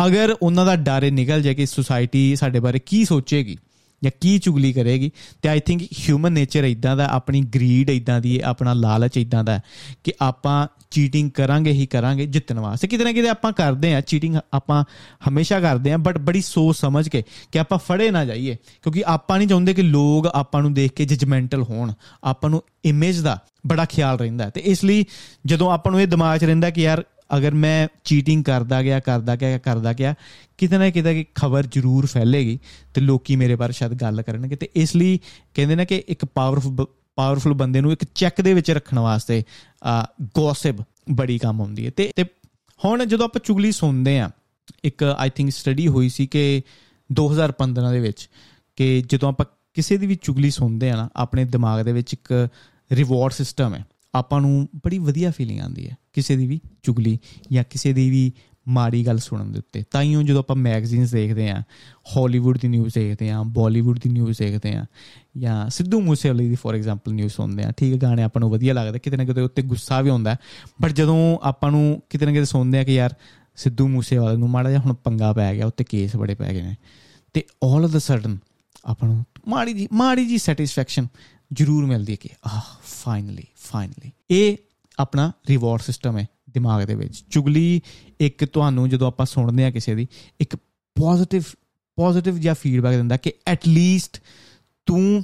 ਅਗਰ ਉਹਨਾਂ ਦਾ ਡਰ ਨਿਕਲ ਜਾਏ ਕਿ ਸੋਸਾਇਟੀ ਸਾਡੇ ਬਾਰੇ ਕੀ ਸੋਚੇਗੀ ਜਾਂ ਕੀ ਚੁਗਲੀ ਕਰੇਗੀ, ਤੇ ਆਈ ਥਿੰਕ ਹਿਊਮਨ ਨੇਚਰ ਇਦਾਂ ਦਾ, ਆਪਣੀ ਗਰੀਡ ਇਦਾਂ ਦੀ, ਆਪਣਾ ਲਾਲਚ ਇਦਾਂ ਦਾ ਕਿ ਆਪਾਂ ਚੀਟਿੰਗ ਕਰਾਂਗੇ ਹੀ ਕਰਾਂਗੇ ਜਿੱਤਣ ਵਾਸਤੇ। ਕਿਤੇ ਨਾ ਕਿਤੇ ਆਪਾਂ ਕਰਦੇ ਆ ਚੀਟਿੰਗ ਆਪਾਂ ਹਮੇਸ਼ਾ ਕਰਦੇ ਆ ਬਟ ਬੜੀ ਸੋਚ ਸਮਝ ਕੇ ਕਿ ਆਪਾਂ ਫੜੇ ਨਾ ਜਾਈਏ। ਕਿਉਂਕਿ ਆਪਾਂ ਨਹੀਂ ਚਾਹੁੰਦੇ ਕਿ ਲੋਕ ਆਪਾਂ ਨੂੰ ਦੇਖ ਕੇ ਜਜਮੈਂਟਲ ਹੋਣ। ਆਪਾਂ ਨੂੰ ਇਮੇਜ ਦਾ ਬੜਾ ਖਿਆਲ ਰਹਿੰਦਾ ਤੇ ਇਸ ਲਈ ਜਦੋਂ ਆਪਾਂ ਨੂੰ ਇਹ ਦਿਮਾਗ 'ਚ ਰਹਿੰਦਾ ਕਿ ਯਾਰ ਅਗਰ ਮੈਂ ਚੀਟਿੰਗ ਕਰਦਾ ਗਿਆ ਕਰਦਾ ਗਿਆ ਕਰਦਾ ਗਿਆ, ਕਿਤੇ ਨਾ ਕਿਤੇ ਕਿ ਖਬਰ ਜ਼ਰੂਰ ਫੈਲੇਗੀ ਤੇ ਲੋਕੀ ਮੇਰੇ ਬਾਰੇ ਸ਼ਾਇਦ ਗੱਲ ਕਰਨਗੇ ਤੇ ਇਸ ਲਈ ਕਹਿੰਦੇ ਨੇ ਕਿ ਇੱਕ ਪਾਵਰਫੁਲ ਪਾਵਰਫੁਲ ਬੰਦੇ ਨੂੰ ਇੱਕ ਚੈੱਕ ਦੇ ਵਿੱਚ ਰੱਖਣ ਵਾਸਤੇ ਗੌਸਿਪ ਬੜੀ ਕੰਮ ਹੁੰਦੀ ਹੈ। ਤੇ ਤੇ ਹੁਣ ਜਦੋਂ ਆਪਾਂ ਚੁਗਲੀ ਸੁਣਦੇ ਆ ਇੱਕ ਆਈ ਥਿੰਕ ਸਟੱਡੀ ਹੋਈ ਸੀ ਕਿ 2015 ਦੇ ਵਿੱਚ ਕਿ ਜਦੋਂ ਆਪਾਂ ਕਿਸੇ ਦੀ ਵੀ ਚੁਗਲੀ ਸੁਣਦੇ ਆ ਨਾ, ਆਪਣੇ ਦਿਮਾਗ ਦੇ ਵਿੱਚ ਇੱਕ ਰਿਵਾਰਡ ਸਿਸਟਮ ਹੈ। ਆਪਾਂ ਨੂੰ ਬੜੀ ਵਧੀਆ ਫੀਲਿੰਗ ਆਉਂਦੀ ਹੈ, ਕਿਸੇ ਦੀ ਵੀ ਚੁਗਲੀ ਜਾਂ ਕਿਸੇ ਦੀ ਵੀ ਮਾੜੀ ਗੱਲ ਸੁਣਨ ਦੇ ਉੱਤੇ। ਤਾਈਓ ਜਦੋਂ ਆਪਾਂ ਮੈਗਜ਼ੀਨਸ ਦੇਖਦੇ ਆ ਹਾਲੀਵੁੱਡ ਦੀ ਨਿਊਜ਼ ਦੇਖਦੇ ਆ ਬਾਲੀਵੁੱਡ ਦੀ ਨਿਊਜ਼ ਦੇਖਦੇ ਆ ਜਾਂ ਸਿੱਧੂ ਮੂਸੇਵਾਲੇ ਦੀ ਫੋਰ ਐਗਜ਼ਾਮਪਲ ਨਿਊਜ਼ ਸੁਣਦੇ ਆ ਠੀਕ ਹੈ, ਗਾਣੇ ਆਪਾਂ ਨੂੰ ਵਧੀਆ ਲੱਗਦੇ, ਕਿਤੇ ਨਾ ਕਿਤੇ ਉੱਤੇ ਗੁੱਸਾ ਵੀ ਆਉਂਦਾ ਬਟ ਜਦੋਂ ਆਪਾਂ ਨੂੰ ਕਿਤੇ ਨਾ ਕਿਤੇ ਸੁਣਦੇ ਆ ਕਿ ਯਾਰ ਸਿੱਧੂ ਮੂਸੇਵਾਲੇ ਨੂੰ ਮਾੜਾ ਜਿਹਾ ਹੁਣ ਪੰਗਾ ਪੈ ਗਿਆ, ਉੱਤੇ ਕੇਸ ਬੜੇ ਪੈ ਗਏ ਨੇ, ਤੇ ਆਲ ਆਫ ਦਾ ਸਡਨ ਆਪਾਂ ਨੂੰ ਮਾੜੀ ਜੀ ਮਾੜੀ ਜੀ ਸੈਟੀਸਫੈਕਸ਼ਨ ਜ਼ਰੂਰ ਮਿਲਦੀ ਹੈ ਕਿ ਆਹ ਫਾਈਨਲੀ ਫਾਈਨਲੀ ਇਹ ਆਪਣਾ ਰਿਵਾਰਡ ਸਿਸਟਮ ਹੈ ਦਿਮਾਗ ਦੇ ਵਿੱਚ। ਚੁਗਲੀ ਇੱਕ ਤੁਹਾਨੂੰ ਜਦੋਂ ਆਪਾਂ ਸੁਣਦੇ ਆ ਕਿਸੇ ਦੀ, ਇੱਕ ਪੋਜ਼ਿਟਿਵ ਪੋਜ਼ਿਟਿਵ ਜਿਹਾ ਫੀਡਬੈਕ ਦਿੰਦਾ ਕਿ ਐਟ ਲੀਸਟ ਤੂੰ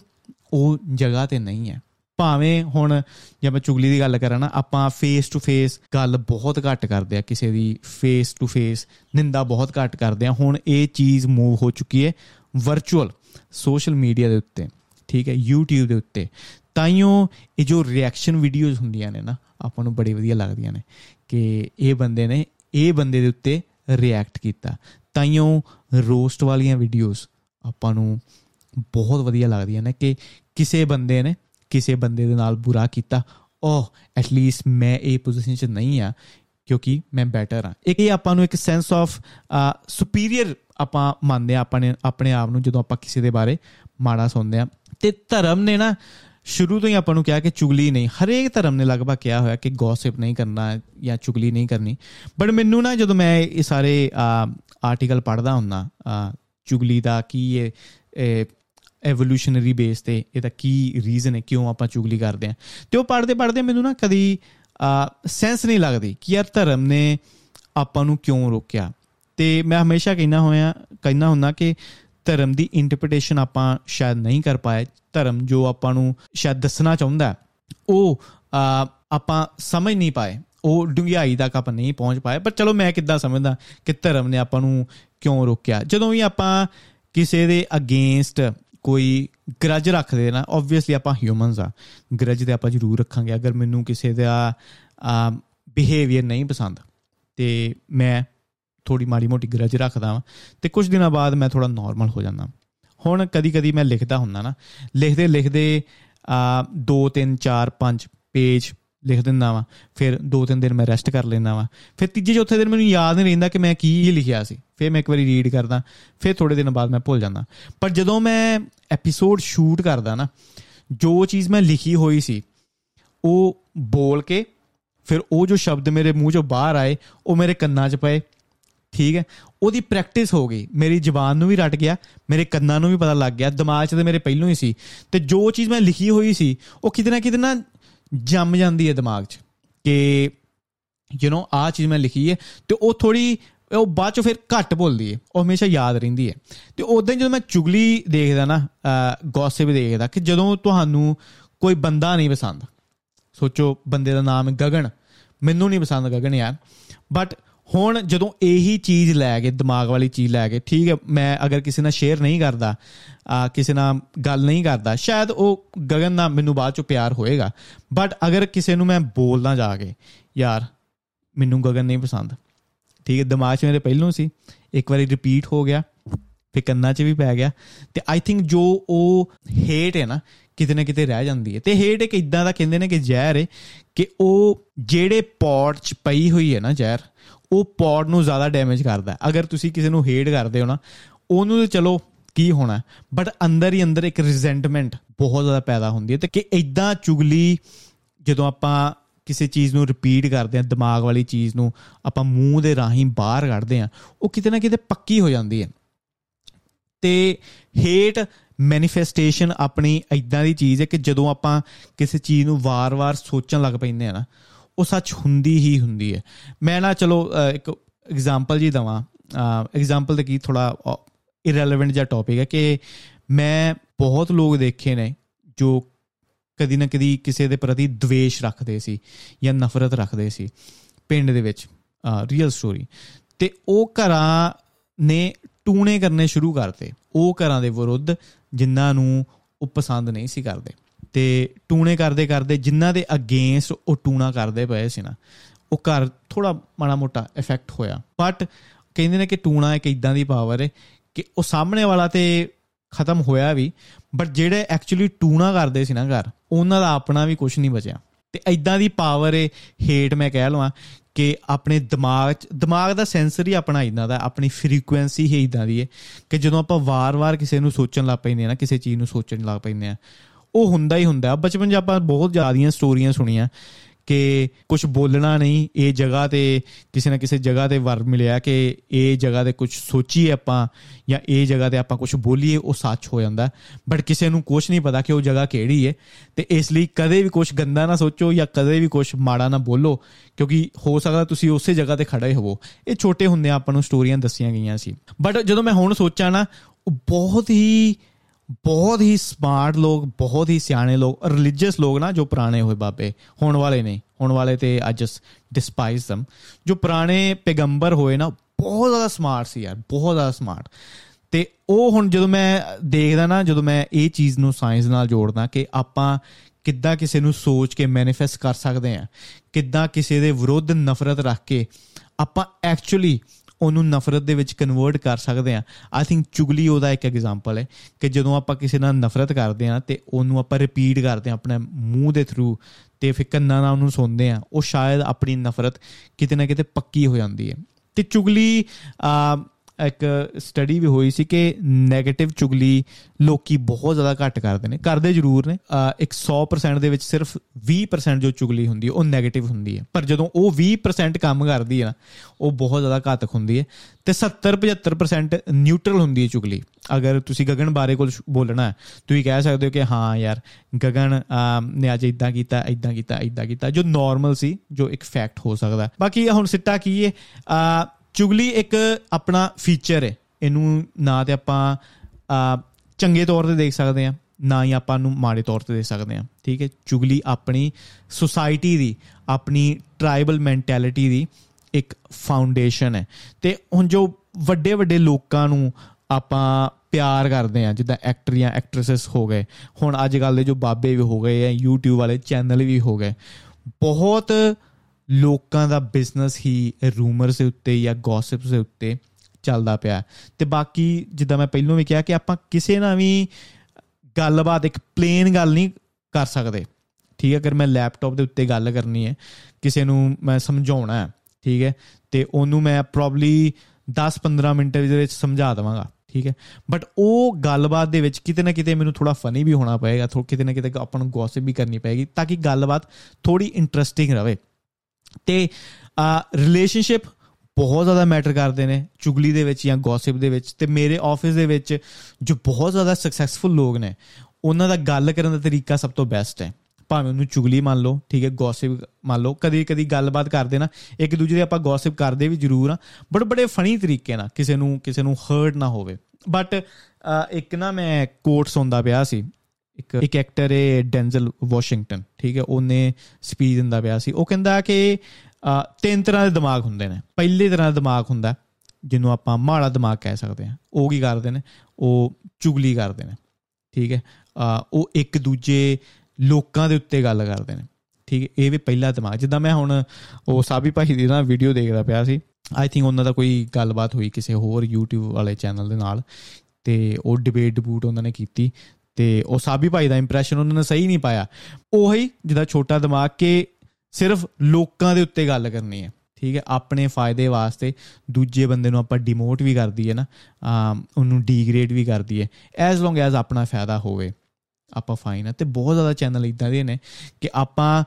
ਉਹ ਜਗ੍ਹਾ ਤੇ ਨਹੀਂ ਹੈ। ਭਾਵੇਂ ਹੁਣ ਜੇ ਮੈਂ ਚੁਗਲੀ ਦੀ ਗੱਲ ਕਰਾਂ ਨਾ, ਆਪਾਂ ਫੇਸ ਟੂ ਫੇਸ ਗੱਲ ਬਹੁਤ ਘੱਟ ਕਰਦੇ ਆ ਕਿਸੇ ਦੀ ਫੇਸ ਟੂ ਫੇਸ ਨਿੰਦਾ ਬਹੁਤ ਘੱਟ ਕਰਦੇ ਆ ਹੁਣ ਇਹ ਚੀਜ਼ ਮੂਵ ਹੋ ਚੁੱਕੀ ਹੈ ਵਰਚੁਅਲ ਸੋਸ਼ਲ ਮੀਡੀਆ ਦੇ ਉੱਤੇ। ਠੀਕ ਹੈ, YouTube ਦੇ ਉੱਤੇ। ਤਾਈਓ ਇਹ ਜੋ ਰਿਐਕਸ਼ਨ ਵੀਡੀਓਜ਼ ਹੁੰਦੀਆਂ ਨੇ ਨਾ, ਆਪਾਂ ਨੂੰ ਬੜੀ ਵਧੀਆ ਲੱਗਦੀਆਂ ਨੇ ਕਿ ਇਹ ਬੰਦੇ ਨੇ ਇਹ ਬੰਦੇ ਦੇ ਉੱਤੇ ਰਿਐਕਟ ਕੀਤਾ। ਤਾਈਓ ਰੋਸਟ ਵਾਲੀਆਂ ਵੀਡੀਓਜ਼ ਆਪਾਂ ਨੂੰ ਬਹੁਤ ਵਧੀਆ ਲੱਗਦੀਆਂ ਨੇ ਕਿ ਕਿਸੇ ਬੰਦੇ ਨੇ ਕਿਸੇ ਬੰਦੇ ਦੇ ਨਾਲ ਬੁਰਾ ਕੀਤਾ। ਓਹ ਐਟ ਲੀਸਟ ਮੈਂ ਇਹ ਪੋਜੀਸ਼ਨ 'ਚ ਨਹੀਂ ਆ, ਕਿਉਂਕਿ ਮੈਂ ਬੈਟਰ ਆ ਇੱਕ ਇਹ ਆਪਾਂ ਨੂੰ ਇੱਕ ਸੈਂਸ ਆਫ ਸੁਪੀਰੀਅਰ ਆਪਾਂ ਮੰਨਦੇ ਆ ਆਪਣੇ ਆਪਣੇ ਆਪ ਨੂੰ ਜਦੋਂ ਆਪਾਂ ਕਿਸੇ ਦੇ ਬਾਰੇ ਮਾੜਾ ਸੁਣਦੇ ਆ ਤੇ ਧਰਮ ਨੇ ਨਾ ਸ਼ੁਰੂ ਤੋਂ ਹੀ ਆਪਾਂ ਨੂੰ ਕਿਹਾ ਕਿ ਚੁਗਲੀ ਨਹੀਂ, ਹਰੇਕ ਧਰਮ ਨੇ ਲਗਭਗ ਕਿਹਾ ਹੋਇਆ ਕਿ ਗੌਸਿਪ ਨਹੀਂ ਕਰਨਾ ਜਾਂ ਚੁਗਲੀ ਨਹੀਂ ਕਰਨੀ। ਬਟ ਮੈਨੂੰ ਨਾ ਜਦੋਂ ਮੈਂ ਇਹ ਸਾਰੇ ਆਰਟੀਕਲ ਪੜ੍ਹਦਾ ਹੁੰਦਾ ਚੁਗਲੀ ਦਾ ਕੀ ਇਹ ਐਵੋਲੂਸ਼ਨਰੀ ਬੇਸ ਤੇ ਇਹਦਾ ਕੀ ਰੀਜ਼ਨ ਹੈ, ਕਿਉਂ ਆਪਾਂ ਚੁਗਲੀ ਕਰਦੇ ਆ ਤੇ ਉਹ ਪੜ੍ਹਦੇ ਪੜ੍ਹਦੇ ਮੈਨੂੰ ਨਾ ਕਦੀ ਸੈਂਸ ਨਹੀਂ ਲੱਗਦੀ ਕਿ ਯਾਰ ਧਰਮ ਨੇ ਆਪਾਂ ਨੂੰ ਕਿਉਂ ਰੋਕਿਆ। ਤੇ ਮੈਂ ਹਮੇਸ਼ਾ ਕਹਿਣਾ ਹੋਇਆ ਕਹਿਣਾ ਹੁੰਦਾ ਕਿ ਧਰਮ ਦੀ ਇੰਟਰਪ੍ਰੀਟੇਸ਼ਨ ਆਪਾਂ ਸ਼ਾਇਦ ਨਹੀਂ ਕਰ ਪਾਏ, ਧਰਮ ਜੋ ਆਪਾਂ ਨੂੰ ਸ਼ਾਇਦ ਦੱਸਣਾ ਚਾਹੁੰਦਾ ਉਹ ਆਪਾਂ ਸਮਝ ਨਹੀਂ ਪਾਏ, ਉਹ ਡੁੰਗਿਆਈ ਤੱਕ ਆਪਾਂ ਨਹੀਂ ਪਹੁੰਚ ਪਾਏ, ਪਰ ਚਲੋ ਮੈਂ ਕਿੱਦਾਂ ਸਮਝਦਾ ਕਿ ਧਰਮ ਨੇ ਆਪਾਂ ਨੂੰ ਕਿਉਂ ਰੋਕਿਆ? ਜਦੋਂ ਵੀ ਆਪਾਂ ਕਿਸੇ ਦੇ ਅਗੇਂਸਟ ਕੋਈ ਗਰਜ ਰੱਖਦੇ ਨਾ ਆਬਵੀਅਸਲੀ ਆਪਾਂ ਹਿਊਮਨਸ ਆ ਗਰਜ ਤੇ ਆਪਾਂ ਜ਼ਰੂਰ ਰੱਖਾਂਗੇ, ਅਗਰ ਮੈਨੂੰ ਕਿਸੇ ਦਾ ਬਿਹੇਵੀਅਰ ਨਹੀਂ ਪਸੰਦ, ਤੇ ਮੈਂ ਥੋੜੀ ਮਾੜੀ ਮੋਟੀ ਗਰਜ ਰੱਖਦਾ ਵਾਂ ਤੇ ਕੁਝ ਦਿਨਾਂ ਬਾਅਦ ਮੈਂ ਥੋੜਾ ਨਾਰਮਲ ਹੋ ਜਾਂਦਾ। ਹੁਣ ਕਦੀ ਕਦੀ ਮੈਂ ਲਿਖਦਾ ਹੁੰਦਾ ਨਾ ਲਿਖਦੇ ਲਿਖਦੇ ਆ 2 3 4 5 ਪੇਜ ਲਿਖ ਦਿੰਦਾ ਵਾਂ, ਫਿਰ 2-3 ਦਿਨ ਮੈਂ ਰੈਸਟ ਕਰ ਲੈਂਦਾ ਵਾਂ। ਫਿਰ ਤੀਜੇ, ਚੌਥੇ ਦਿਨ ਮੈਨੂੰ ਯਾਦ ਨਹੀਂ ਰਹਿੰਦਾ ਕਿ ਮੈਂ ਕੀ ਲਿਖਿਆ ਸੀ। ਫਿਰ ਮੈਂ ਇੱਕ ਵਾਰੀ ਰੀਡ ਕਰਦਾ, ਫਿਰ ਥੋੜੇ ਦਿਨ ਬਾਅਦ ਮੈਂ ਭੁੱਲ ਜਾਂਦਾ। ਪਰ ਜਦੋਂ ਮੈਂ ਐਪੀਸੋਡ ਸ਼ੂਟ ਕਰਦਾ ਨਾ, ਜੋ ਚੀਜ਼ ਮੈਂ ਲਿਖੀ ਹੋਈ ਸੀ, ਉਹ ਬੋਲ ਕੇ, ਫਿਰ ਉਹ ਜੋ ਸ਼ਬਦ ਮੇਰੇ ਮੂੰਹ ਚੋਂ ਬਾਹਰ ਆਏ, ਉਹ ਮੇਰੇ ਕੰਨਾਂ 'ਚ ਪਏ ਠੀਕ ਹੈ? ਉਹਦੀ ਪ੍ਰੈਕਟਿਸ ਹੋ ਗਈ। ਮੇਰੀ ਜ਼ੁਬਾਨ ਨੂੰ ਵੀ ਰਟ ਗਿਆ, ਮੇਰੇ ਕੰਨਾਂ ਨੂੰ ਵੀ ਪਤਾ ਲੱਗ ਗਿਆ, ਦਿਮਾਗ 'ਚ ਤੇ ਮੇਰੇ ਪਹਿਲੋਂ ਹੀ ਸੀ। ਤੇ ਜੋ ਚੀਜ਼ ਮੈਂ ਲਿਖੀ ਹੋਈ ਸੀ, ਉਹ ਕਿਤੇ ਨਾ ਕਿਤੇ ਨਾ ਜੰਮ ਜਾਂਦੀ ਹੈ ਦਿਮਾਗ 'ਚ ਕਿ ਯੂ نو ਆ ਚੀਜ਼ ਮੈਂ ਲਿਖੀ ਹੈ ਤੇ ਉਹ ਥੋੜੀ ਉਹ ਬਾਅਦ ਚ ਫਿਰ ਘੱਟ ਬੋਲਦੀ ਹੈ। ਉਹ ਹਮੇਸ਼ਾ ਯਾਦ ਰਹਿੰਦੀ ਹੈ। ਤੇ ਉਦੋਂ ਜਦੋਂ ਮੈਂ ਚੁਗਲੀ ਦੇਖਦਾ ਨਾ ਗੌਸਿਪ ਦੇਖਦਾ ਕਿ ਜਦੋਂ ਤੁਹਾਨੂੰ ਕੋਈ ਬੰਦਾ ਨਹੀਂ ਪਸੰਦ, ਸੋਚੋ ਬੰਦੇ ਦਾ ਨਾਮ ਗਗਨ, ਮੈਨੂੰ ਨਹੀਂ ਪਸੰਦ ਗਗਨ ਯਾਰ ਬਟ ਹੁਣ ਜਦੋਂ ਇਹੀ ਚੀਜ਼ ਲੈ ਕੇ, ਦਿਮਾਗ ਵਾਲੀ ਚੀਜ਼ ਲੈ ਕੇ, ਠੀਕ ਹੈ, ਮੈਂ ਅਗਰ ਕਿਸੇ ਨਾਲ ਸ਼ੇਅਰ ਨਹੀਂ ਕਰਦਾ, ਆ, ਕਿਸੇ ਨਾਲ ਗੱਲ ਨਹੀਂ ਕਰਦਾ, ਸ਼ਾਇਦ ਉਹ ਗਗਨ ਨਾਲ ਮੈਨੂੰ ਬਾਅਦ ਚ ਪਿਆਰ ਹੋਏਗਾ। ਬਟ ਅਗਰ ਕਿਸੇ ਨੂੰ ਮੈਂ ਬੋਲਦਾ ਜਾ ਕੇ, ਯਾਰ, ਮੈਨੂੰ ਗਗਨ ਨਹੀਂ ਪਸੰਦ। ਠੀਕ ਹੈ, ਦਿਮਾਗ 'ਚ ਮੇਰੇ ਪਹਿਲੋਂ ਸੀ, ਇੱਕ ਵਾਰੀ ਰਿਪੀਟ ਹੋ ਗਿਆ, ਫਿਰ ਕੰਨਾਂ 'ਚ ਵੀ ਪੈ ਗਿਆ। ਤੇ ਆਈ ਥਿੰਕ ਜੋ ਉਹ ਹੇਟ ਹੈ ਨਾ ਕਿਤੇ ਨਾ ਕਿਤੇ ਰਹਿ ਜਾਂਦੀ ਹੈ। ਤੇ ਹੇਟ ਇੱਕ ਇਦਾਂ ਦਾ ਕਹਿੰਦੇ ਨੇ ਕਿ ਜ਼ਹਿਰ ਹੈ ਕਿ ਉਹ ਜਿਹੜੇ ਪੌਟ 'ਚ ਪਈ ਹੋਈ ਹੈ ਨਾ ਜ਼ਹਿਰ, ਉਹ ਪੌਟ ਨੂੰ ਜ਼ਿਆਦਾ ਡੈਮੇਜ ਕਰਦਾ ਅਗਰ ਤੁਸੀਂ ਕਿਸੇ ਨੂੰ ਹੇਟ ਕਰਦੇ ਹੋ ਨਾ, ਉਹਨੂੰ ਤੇ ਚਲੋ ਕੀ ਹੋਣਾ ਬਟ ਅੰਦਰ ਹੀ ਅੰਦਰ ਇੱਕ ਰਿਜ਼ੈਂਟਮੈਂਟ ਬਹੁਤ ਜ਼ਿਆਦਾ ਪੈਦਾ ਹੁੰਦੀ ਹੈ। ਤੇ ਕਿ ਇਦਾਂ ਚੁਗਲੀ ਜਦੋਂ ਆਪਾਂ ਕਿਸੇ ਚੀਜ਼ ਨੂੰ ਰਿਪੀਟ ਕਰਦੇ ਆ ਦਿਮਾਗ ਵਾਲੀ ਚੀਜ਼ ਨੂੰ ਆਪਾਂ ਮੂੰਹ ਦੇ ਰਾਹੀਂ ਬਾਹਰ ਕੱਢਦੇ ਆ ਉਹ ਕਿਤੇ ਨਾ ਕਿਤੇ ਪੱਕੀ ਹੋ ਜਾਂਦੀ ਹੈ। ਤੇ ਹੇਟ ਮੈਨੀਫੈਸਟੇਸ਼ਨ ਆਪਣੀ ਇਦਾਂ ਦੀ ਚੀਜ਼ ਹੈ ਕਿ ਜਦੋਂ ਆਪਾਂ ਕਿਸੇ ਚੀਜ਼ ਨੂੰ ਵਾਰ-ਵਾਰ ਸੋਚਣ ਲੱਗ ਪੈਂਦੇ ਆ ਨਾ ਉਹ ਸੱਚ ਹੁੰਦੀ ਹੀ ਹੁੰਦੀ ਹੈ ਮੈਂ ਨਾ ਚਲੋ ਇੱਕ ਐਗਜ਼ਾਮਪਲ ਜੀ ਦਵਾਂ ਐਗਜ਼ਾਮਪਲ ਤੇ ਕੀ ਥੋੜਾ ਇਰੈਲੇਵੈਂਟ ਜਿਹਾ ਟੌਪਿਕ ਹੈ ਕਿ ਮੈਂ ਬਹੁਤ ਲੋਕ ਦੇਖੇ ਨੇ ਜੋ ਕਦੀ ਨਾ ਕਦੀ ਕਿਸੇ ਦੇ ਪ੍ਰਤੀ द्वेष ਰੱਖਦੇ ਸੀ ਜਾਂ ਨਫ਼ਰਤ ਰੱਖਦੇ ਸੀ ਪਿੰਡ ਦੇ ਵਿੱਚ ਰੀਅਲ ਸਟੋਰੀ ਤੇ ਉਹ ਘਰਾਂ ਨੇ ਟੂਣੇ ਕਰਨੇ ਸ਼ੁਰੂ ਕਰਤੇ ਉਹ ਘਰਾਂ ਦੇ ਵਿਰੁੱਧ ਜਿਨ੍ਹਾਂ ਨੂੰ ਉਹ ਪਸੰਦ ਨਹੀਂ ਸੀ ਕਰਦੇ। ਤੇ ਟੂਣੇ ਕਰਦੇ ਕਰਦੇ ਜਿਨ੍ਹਾਂ ਦੇ ਅਗੇਂਸਟ ਉਹ ਟੂਣਾ ਕਰਦੇ ਪਏ ਸੀ ਨਾ, ਉਹ ਘਰ ਥੋੜਾ ਮਾੜਾ ਮੋਟਾ ਇਫੈਕਟ ਹੋਇਆ। ਬਟ ਕਹਿੰਦੇ ਨੇ ਕਿ ਟੂਣਾ ਇੱਕ ਇਦਾਂ ਦੀ ਪਾਵਰ ਹੈ ਕਿ ਉਹ ਸਾਹਮਣੇ ਵਾਲਾ ਤੇ ਖਤਮ ਹੋਇਆ ਵੀ ਬਟ ਜਿਹੜੇ ਐਕਚੁਅਲੀ ਟੂਣਾ ਕਰਦੇ ਸੀ ਨਾ ਘਰ, ਉਹਨਾਂ ਦਾ ਆਪਣਾ ਵੀ ਕੁਝ ਨਹੀਂ ਬਚਿਆ। ਤੇ ਐਦਾਂ ਦੀ ਪਾਵਰ ਹੈ ਹੇਟ ਮੈਂ ਕਹਿ ਲਵਾਂ ਕਿ ਆਪਣੇ ਦਿਮਾਗ ਚ, ਦਿਮਾਗ ਦਾ ਸੈਂਸਰ ਹੀ ਆਪਣਾ ਇਦਾਂ ਦਾ, ਆਪਣੀ ਫ੍ਰੀਕੁਐਂਸੀ ਹੀ ਇਦਾਂ ਦੀ ਹੈ ਕਿ ਜਦੋਂ ਆਪਾਂ ਵਾਰ-ਵਾਰ ਕਿਸੇ ਨੂੰ ਸੋਚਣ ਲੱਗ ਪੈਂਦੇ ਆ ਨਾ, ਕਿਸੇ ਚੀਜ਼ ਨੂੰ ਸੋਚਣ ਲੱਗ ਪੈਂਦੇ ਆ ਉਹ ਹੁੰਦਾ ਹੀ ਹੁੰਦਾ। ਬਚਪਨ 'ਚ ਆਪਾਂ ਬਹੁਤ ਜ਼ਿਆਦੀਆਂ ਸਟੋਰੀਆਂ ਸੁਣੀਆਂ। ਕਿ ਕੁਝ ਬੋਲਣਾ ਨਹੀਂ, ਇਹ ਜਗ੍ਹਾ ਤੇ ਕਿਸੇ ਨਾ ਕਿਸੇ ਜਗ੍ਹਾ ਤੇ ਵਰ ਮਿਲਿਆ ਕਿ ਇਹ ਜਗ੍ਹਾ ਤੇ ਕੁਝ ਸੋਚੀਏ ਆਪਾਂ ਜਾਂ ਇਹ ਜਗ੍ਹਾ ਤੇ ਆਪਾਂ ਕੁਝ ਬੋਲੀਏ, ਉਹ ਸੱਚ ਹੋ ਜਾਂਦਾ। ਬਟ ਕਿਸੇ ਨੂੰ ਕੁਝ ਨਹੀਂ ਪਤਾ ਕਿ ਉਹ ਜਗ੍ਹਾ ਕਿਹੜੀ ਹੈ ਤੇ ਇਸ ਲਈ ਕਦੇ ਵੀ ਕੁਝ ਗੰਦਾ ਨਾ ਸੋਚੋ ਜਾਂ ਕਦੇ ਵੀ ਕੁਝ ਮਾੜਾ ਨਾ ਬੋਲੋ, ਕਿਉਂਕਿ ਹੋ ਸਕਦਾ ਤੁਸੀਂ ਉਸੇ ਜਗ੍ਹਾ ਤੇ ਖੜੇ ਹੋਵੋ। ਇਹ ਛੋਟੇ ਹੁੰਦੇ ਆਪਾਂ ਨੂੰ ਸਟੋਰੀਆਂ ਦੱਸੀਆਂ ਗਈਆਂ ਸੀ। ਬਟ ਜਦੋਂ ਮੈਂ ਹੁਣ ਸੋਚਾਂ ਨਾ, ਉਹ ਬਹੁਤ ਹੀ ਬਹੁਤ ਹੀ ਸਮਾਰਟ ਲੋਕ, ਬਹੁਤ ਹੀ ਸਿਆਣੇ ਲੋਕ ਰਿਲੀਜੀਅਸ ਲੋਕ ਨਾ ਜੋ ਪੁਰਾਣੇ ਹੋਏ ਬਾਬੇ, ਹੋਣ ਵਾਲੇ ਨਹੀਂ, ਹੋਣ ਵਾਲੇ ਤੇ ਆਈ ਜਸਟ ਡਿਸਪਾਈਜ਼ them. ਜੋ ਪੁਰਾਣੇ ਪੈਗੰਬਰ ਹੋਏ ਨਾ, ਬਹੁਤ ਜ਼ਿਆਦਾ ਸਮਾਰਟ ਸੀ ਯਾਰ, ਬਹੁਤ ਜ਼ਿਆਦਾ ਸਮਾਰਟ ਤੇ ਉਹ ਹੁਣ ਜਦੋਂ ਮੈਂ ਦੇਖਦਾ ਨਾ, ਜਦੋਂ ਮੈਂ ਇਹ ਚੀਜ਼ ਨੂੰ ਸਾਇੰਸ ਨਾਲ ਜੋੜਦਾ ਕਿ ਆਪਾਂ ਕਿੱਦਾਂ ਕਿਸੇ ਨੂੰ ਸੋਚ ਕੇ ਮੈਨੀਫੈਸਟ ਕਰ ਸਕਦੇ ਆ ਕਿੱਦਾਂ ਕਿਸੇ ਦੇ ਵਿਰੁੱਧ ਨਫ਼ਰਤ ਰੱਖ ਕੇ ਆਪਾਂ ਐਕਚੁਅਲੀ ਉਹਨੂੰ ਨਫ਼ਰਤ ਦੇ ਵਿੱਚ ਕਨਵਰਟ ਕਰ ਸਕਦੇ ਆ ਆਈ ਥਿੰਕ ਚੁਗਲੀ ਉਹਦਾ ਇੱਕ ਐਗਜ਼ਾਮਪਲ ਹੈ ਕਿ ਜਦੋਂ ਆਪਾਂ ਕਿਸੇ ਨਾਲ ਨਫ਼ਰਤ ਕਰਦੇ ਆ ਤੇ ਉਹਨੂੰ ਆਪਾਂ ਰਿਪੀਟ ਕਰਦੇ ਆ ਆਪਣੇ ਮੂੰਹ ਦੇ ਥਰੂ ਤੇ ਫਿਰ ਕੰਨਾਂ ਨਾਲ ਉਹਨੂੰ ਸੁਣਦੇ ਆ ਉਹ ਸ਼ਾਇਦ ਆਪਣੀ ਨਫ਼ਰਤ ਕਿਤੇ ਨਾ ਕਿਤੇ ਪੱਕੀ ਹੋ ਜਾਂਦੀ ਹੈ। ਤੇ ਚੁਗਲੀ ਇੱਕ ਸਟੱਡੀ ਵੀ ਹੋਈ ਸੀ ਕਿ 네ਗੇਟਿਵ ਚੁਗਲੀ ਲੋਕੀ ਬਹੁਤ ਜ਼ਿਆਦਾ ਘੱਟ ਕਰਦੇ ਨੇ, ਕਰਦੇ ਜ਼ਰੂਰ ਨੇ। ਇੱਕ 100% ਦੇ ਵਿੱਚ ਸਿਰਫ 20% ਜੋ ਚੁਗਲੀ ਹੁੰਦੀ ਹੈ, ਉਹ 네ਗੇਟਿਵ ਹੁੰਦੀ ਹੈ। ਪਰ ਜਦੋਂ ਉਹ 20% ਕੰਮ ਕਰਦੀ ਹੈ ਨਾ, ਉਹ ਬਹੁਤ ਜ਼ਿਆਦਾ ਘਾਤਕ ਹੁੰਦੀ ਹੈ ਤੇ 70 75% ਨਿਊਟਰਲ ਹੁੰਦੀ ਹੈ ਚੁਗਲੀ। ਅਗਰ ਤੁਸੀਂ ਗਗਨ ਬਾਰੇ ਕੋਲ ਬੋਲਣਾ ਹੈ, ਤੁਸੀਂ ਕਹਿ ਸਕਦੇ ਹੋ ਕਿ ਹਾਂ ਯਾਰ, ਗਗਨ ਨੇ ਅੱਜ ਇਦਾਂ ਕੀਤਾ ਇਦਾਂ ਕੀਤਾ ਇਦਾਂ ਕੀਤਾ, ਜੋ ਨਾਰਮਲ ਸੀ, ਜੋ ਇੱਕ ਫੈਕਟ ਹੋ ਸਕਦਾ ਬਾਕੀ ਹੁਣ ਸਿੱਟਾ ਕੀ ਹੈ? ਚੁਗਲੀ ਇੱਕ ਆਪਣਾ ਫੀਚਰ ਹੈ। ਇਹਨੂੰ ਨਾ ਤੇ ਆਪਾਂ ਚੰਗੇ ਤੌਰ ਤੇ ਦੇਖ ਸਕਦੇ ਆ ਨਾ ਹੀ ਆਪਾਂ ਨੂੰ ਮਾੜੇ ਤੌਰ ਤੇ ਦੇਖ ਸਕਦੇ ਆ ਠੀਕ ਹੈ? ਚੁਗਲੀ ਆਪਣੀ ਸੁਸਾਇਟੀ ਦੀ, ਆਪਣੀ ਟ੍ਰਾਈਬਲ ਮੈਂਟੈਲਿਟੀ ਦੀ ਇੱਕ ਫਾਊਂਡੇਸ਼ਨ ਹੈ। ਤੇ ਹੁਣ ਜੋ ਵੱਡੇ ਵੱਡੇ ਲੋਕਾਂ ਨੂੰ ਆਪਾਂ ਪਿਆਰ ਕਰਦੇ ਆ ਜਿੱਦਾਂ ਐਕਟਰ ਜਾਂ ਐਕਟ੍ਰੈਸਸ ਹੋ ਗਏ, ਹੁਣ ਅੱਜ ਕੱਲ ਦੇ ਜੋ ਬਾਬੇ ਵੀ ਹੋ ਗਏ ਆ YouTube ਵਾਲੇ ਚੈਨਲ ਵੀ ਹੋ ਗਏ, ਬਹੁਤ ਲੋਕਾਂ ਦਾ ਬਿਜ਼ਨਸ ਹੀ ਰੂਮਰਸ ਦੇ ਉੱਤੇ ਜਾਂ ਗੌਸਿਪਸ ਦੇ ਉੱਤੇ ਚੱਲਦਾ ਪਿਆ ਤੇ ਬਾਕੀ ਜਿੱਦਾਂ ਮੈਂ ਪਹਿਲਾਂ ਵੀ ਕਿਹਾ ਕਿ ਆਪਾਂ ਕਿਸੇ ਨਾਲ ਵੀ ਗੱਲਬਾਤ, ਇੱਕ ਪਲੇਨ ਗੱਲ ਨਹੀਂ ਕਰ ਸਕਦੇ। ਠੀਕ ਹੈ, ਅਗਰ ਮੈਂ ਲੈਪਟਾਪ ਦੇ ਉੱਤੇ ਗੱਲ ਕਰਨੀ ਹੈ, ਕਿਸੇ ਨੂੰ ਮੈਂ ਸਮਝਾਉਣਾ ਹੈ, ਠੀਕ ਹੈ, ਤੇ ਉਹਨੂੰ ਮੈਂ ਪ੍ਰੋਬਬਲੀ 10-15 ਮਿੰਟ ਦੇ ਵਿੱਚ ਸਮਝਾ ਦਵਾਂਗਾ, ਠੀਕ ਹੈ। ਬਟ ਉਹ ਗੱਲਬਾਤ ਦੇ ਵਿੱਚ ਕਿਤੇ ਨਾ ਕਿਤੇ ਮੈਨੂੰ ਥੋੜਾ ਫਨੀ ਵੀ ਹੋਣਾ ਪਏਗਾ ਥੋੜਾ ਕਿਤੇ ਨਾ ਕਿਤੇ ਆਪਾਂ ਨੂੰ ਗੌਸਿਪ ਵੀ ਕਰਨੀ ਪਏਗੀ, ਤਾਂ ਕਿ ਗੱਲਬਾਤ ਥੋੜੀ ਇੰਟਰਸਟਿੰਗ ਰਵੇ ਤੇ ਰਿਲੇਸ਼ਨਸ਼ਿਪ ਬਹੁਤ ਜ਼ਿਆਦਾ ਮੈਟਰ ਕਰਦੇ ਨੇ, ਚੁਗਲੀ ਦੇ ਵਿੱਚ ਜਾਂ ਗੌਸਿਪ ਦੇ ਵਿੱਚ ਤੇ ਮੇਰੇ ਆਫਿਸ ਦੇ ਵਿੱਚ ਜੋ ਬਹੁਤ ਜ਼ਿਆਦਾ ਸਕਸੈਸਫੁਲ ਲੋਕ ਨੇ, ਉਹਨਾਂ ਦਾ ਗੱਲ ਕਰਨ ਦਾ ਤਰੀਕਾ ਸਭ ਤੋਂ ਬੈਸਟ ਹੈ। ਭਾਵੇਂ ਉਹਨੂੰ ਚੁਗਲੀ ਮੰਨ ਲਓ, ਠੀਕ ਹੈ ਗੌਸਿਪ ਮੰਨ ਲਓ, ਕਦੀ ਕਦੀ ਗੱਲਬਾਤ ਕਰਦੇ ਨਾ, ਇੱਕ ਦੂਜੇ ਦੇ ਆਪਾਂ ਗੌਸਿਪ ਕਰਦੇ ਵੀ ਜ਼ਰੂਰ ਆ ਬਟ ਬੜੇ ਫਨੀ ਤਰੀਕੇ ਨਾਲ ਕਿਸੇ ਨੂੰ ਕਿਸੇ ਨੂੰ ਹਰਟ ਨਾ ਹੋਵੇ। ਬਟ ਇੱਕ ਨਾ ਮੈਂ ਕੋਟ ਸੁਣਦਾ ਪਿਆ ਸੀ ਇੱਕ ਇੱਕ ਐਕਟਰ ਹੈ ਡੈਂਜ਼ਲ ਵਾਸ਼ਿੰਗਟਨ, ਠੀਕ ਹੈ, ਉਹਨੇ ਸਪੀਚ ਦਿੰਦਾ ਪਿਆ ਸੀ। ਉਹ ਕਹਿੰਦਾ ਕਿ ਤਿੰਨ ਤਰ੍ਹਾਂ ਦੇ ਦਿਮਾਗ ਹੁੰਦੇ ਨੇ। ਪਹਿਲੇ ਤਰ੍ਹਾਂ ਦਾ ਦਿਮਾਗ ਹੁੰਦਾ ਜਿਹਨੂੰ ਆਪਾਂ ਮਾੜਾ ਦਿਮਾਗ ਕਹਿ ਸਕਦੇ ਹਾਂ। ਉਹ ਕੀ ਕਰਦੇ ਨੇ? ਉਹ ਚੁਗਲੀ ਕਰਦੇ ਨੇ, ਠੀਕ ਹੈ। ਉਹ ਇੱਕ ਦੂਜੇ ਲੋਕਾਂ ਦੇ ਉੱਤੇ ਗੱਲ ਕਰਦੇ ਨੇ, ਠੀਕ ਹੈ। ਇਹ ਵੀ ਪਹਿਲਾ ਦਿਮਾਗ। ਜਿੱਦਾਂ ਮੈਂ ਹੁਣ ਉਹ ਸਾਬੀ ਭਾਈ ਦੀ ਨਾ ਵੀਡੀਓ ਦੇਖਦਾ ਪਿਆ ਸੀ ਆਈ ਥਿੰਕ ਉਹਨਾਂ ਦਾ ਕੋਈ ਗੱਲਬਾਤ ਹੋਈ ਕਿਸੇ ਹੋਰ YouTube ਵਾਲੇ ਚੈਨਲ ਦੇ ਨਾਲ, ਤੇ ਉਹ ਡਿਬੇਟ ਡਿਬੂਟ ਉਹਨਾਂ ਨੇ ਕੀਤੀ। ਤੇ ਉਹ ਸਾਬੀ ਭਾਈ ਦਾ ਇੰਪ੍ਰੈਸ਼ਨ ਉਹਨਾਂ ਨੇ ਸਹੀ ਨਹੀਂ ਪਾਇਆ। ਉਹੀ ਜਿਹਦਾ ਛੋਟਾ ਦਿਮਾਗ ਕਿ ਸਿਰਫ ਲੋਕਾਂ ਦੇ ਉੱਤੇ ਗੱਲ ਕਰਨੀ ਹੈ। ਠੀਕ ਹੈ, ਆਪਣੇ ਫਾਇਦੇ ਵਾਸਤੇ ਦੂਜੇ ਬੰਦੇ ਨੂੰ ਆਪਾਂ ਡਿਮੋਟ ਵੀ ਕਰਦੀ ਹੈ ਨਾ ਉਹਨੂੰ ਡੀਗ੍ਰੇਡ ਵੀ ਕਰਦੀ ਹੈ। ਐਸ ਲੌਂਗ ਐਸ ਆਪਣਾ ਫਾਇਦਾ ਹੋਵੇ, ਆਪਾਂ ਫਾਈਨ ਹੈ। ਤੇ ਬਹੁਤ ਜ਼ਿਆਦਾ ਚੈਨਲ ਇਦਾਂ ਦੇ ਨੇ ਕਿ ਆਪਾਂ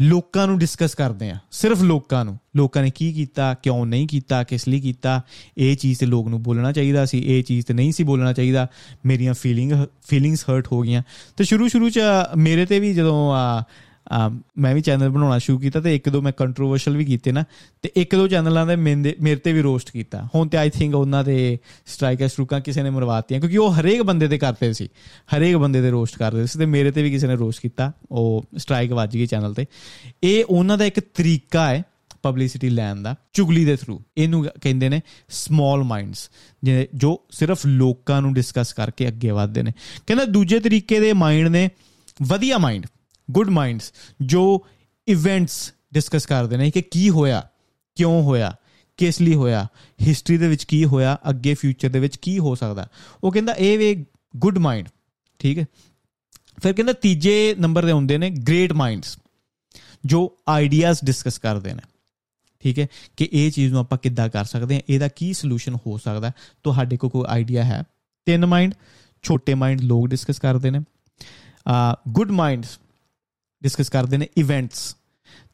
ਲੋਕਾਂ ਨੂੰ ਡਿਸਕਸ ਕਰਦੇ ਆ। ਸਿਰਫ ਲੋਕਾਂ ਨੂੰ। ਲੋਕਾਂ ਨੇ ਕੀ ਕੀਤਾ, ਕਿਉਂ ਨਹੀਂ ਕੀਤਾ, ਕਿਸ ਲਈ ਕੀਤਾ। ਇਹ ਚੀਜ਼ ਤੇ ਲੋਕ ਨੂੰ ਬੋਲਣਾ ਚਾਹੀਦਾ ਸੀ। ਇਹ ਚੀਜ਼ ਤੇ ਨਹੀਂ ਸੀ ਬੋਲਣਾ ਚਾਹੀਦਾ। ਮੇਰੀਆਂ ਫੀਲਿੰਗ ਫੀਲਿੰਗਸ ਹਰਟ ਹੋ ਗਈਆਂ। ਤੇ ਸ਼ੁਰੂ ਸ਼ੁਰੂ ਚ ਮੇਰੇ ਤੇ ਵੀ ਜਦੋਂ ਮੈਂ ਵੀ ਚੈਨਲ ਬਣਾਉਣਾ ਸ਼ੁਰੂ ਕੀਤਾ ਤੇ ਇੱਕ ਦੋ ਮੈਂ ਕੰਟਰੋਵਰਸ਼ਲ ਵੀ ਕੀਤੇ ਨਾ, ਤੇ ਇੱਕ ਦੋ ਚੈਨਲਾਂ ਦੇ ਮੇਰੇ ਤੇ ਵੀ ਰੋਸਟ ਕੀਤਾ। ਹੁਣ ਤੇ ਆਈ ਥਿੰਕ ਉਹਨਾਂ ਦੇ ਸਟ੍ਰਾਈਕਰ ਸਟਰੂਕਾਂ ਕਿਸੇ ਨੇ ਮਰਵਾਤੀਆਂ, ਕਿਉਂਕਿ ਉਹ ਹਰੇਕ ਬੰਦੇ ਤੇ ਕਰਦੇ ਸੀ। ਹਰੇਕ ਬੰਦੇ ਦੇ ਰੋਸਟ ਕਰਦੇ ਸੀ ਤੇ ਮੇਰੇ ਤੇ ਵੀ ਕਿਸੇ ਨੇ ਰੋਸਟ ਕੀਤਾ। ਉਹ ਸਟ੍ਰਾਈਕ ਵੱਜ ਗਈ ਚੈਨਲ ਤੇ। ਇਹ ਉਹਨਾਂ ਦਾ ਇੱਕ ਤਰੀਕਾ ਹੈ ਪਬਲਿਸਿਟੀ ਲੈਣ ਦਾ, ਚੁਗਲੀ ਦੇ ਥਰੂ ਇਹਨੂੰ ਕਹਿੰਦੇ ਨੇ ਸਮਾਲ ਮਾਈਂਡਸ ਜੋ ਸਿਰਫ ਲੋਕਾਂ ਨੂੰ ਡਿਸਕਸ ਕਰਕੇ ਅੱਗੇ ਵਧਦੇ ਨੇ। ਕਹਿੰਦਾ ਦੂਜੇ ਤਰੀਕੇ ਦੇ ਮਾਈਂਡ ਨੇ, ਵਧੀਆ ਮਾਈਂਡ ਗੁੱਡ ਮਾਈਂਡਸ, ਜੋ ਇਵੈਂਟਸ ਡਿਸਕਸ ਕਰਦੇ ਨੇ, ਕਿ ਕੀ ਹੋਇਆ, ਕਿਉਂ ਹੋਇਆ, ਕਿਸ ਲਈ ਹੋਇਆ ਹਿਸਟਰੀ ਦੇ ਵਿੱਚ ਕੀ ਹੋਇਆ, ਅੱਗੇ ਫਿਊਚਰ ਦੇ ਵਿੱਚ ਕੀ ਹੋ ਸਕਦਾ। ਉਹ ਕਹਿੰਦਾ, ਇਹ ਵੇ ਗੁੱਡ ਮਾਈਂਡ, ਠੀਕ ਹੈ? ਫਿਰ ਕਹਿੰਦਾ, ਤੀਜੇ ਨੰਬਰ ਤੇ ਹੁੰਦੇ ਨੇ ਗ੍ਰੇਟ ਮਾਈਂਡਸ ਜੋ ਆਈਡੀਆਜ਼ ਡਿਸਕਸ ਕਰਦੇ ਨੇ, ਠੀਕ ਹੈ? ਕਿ ਇਹ ਚੀਜ਼ ਨੂੰ ਆਪਾਂ ਕਿੱਦਾਂ ਕਰ ਸਕਦੇ ਹਾਂ, ਇਹਦਾ ਕੀ ਸੋਲੂਸ਼ਨ ਹੋ ਸਕਦਾ ਤੁਹਾਡੇ ਕੋਲ ਕੋਈ ਆਈਡੀਆ ਹੈ? ਤਿੰਨ ਮਾਈਂਡ ਛੋਟੇ ਮਾਈਂਡ ਲੋਕ ਡਿਸਕਸ ਕਰਦੇ ਨੇ। ਆ ਗੁੱਡ ਮਾਈਂਡਸ ਡਿਸਕਸ ਕਰਦੇ ਨੇ ਇਵੈਂਟਸ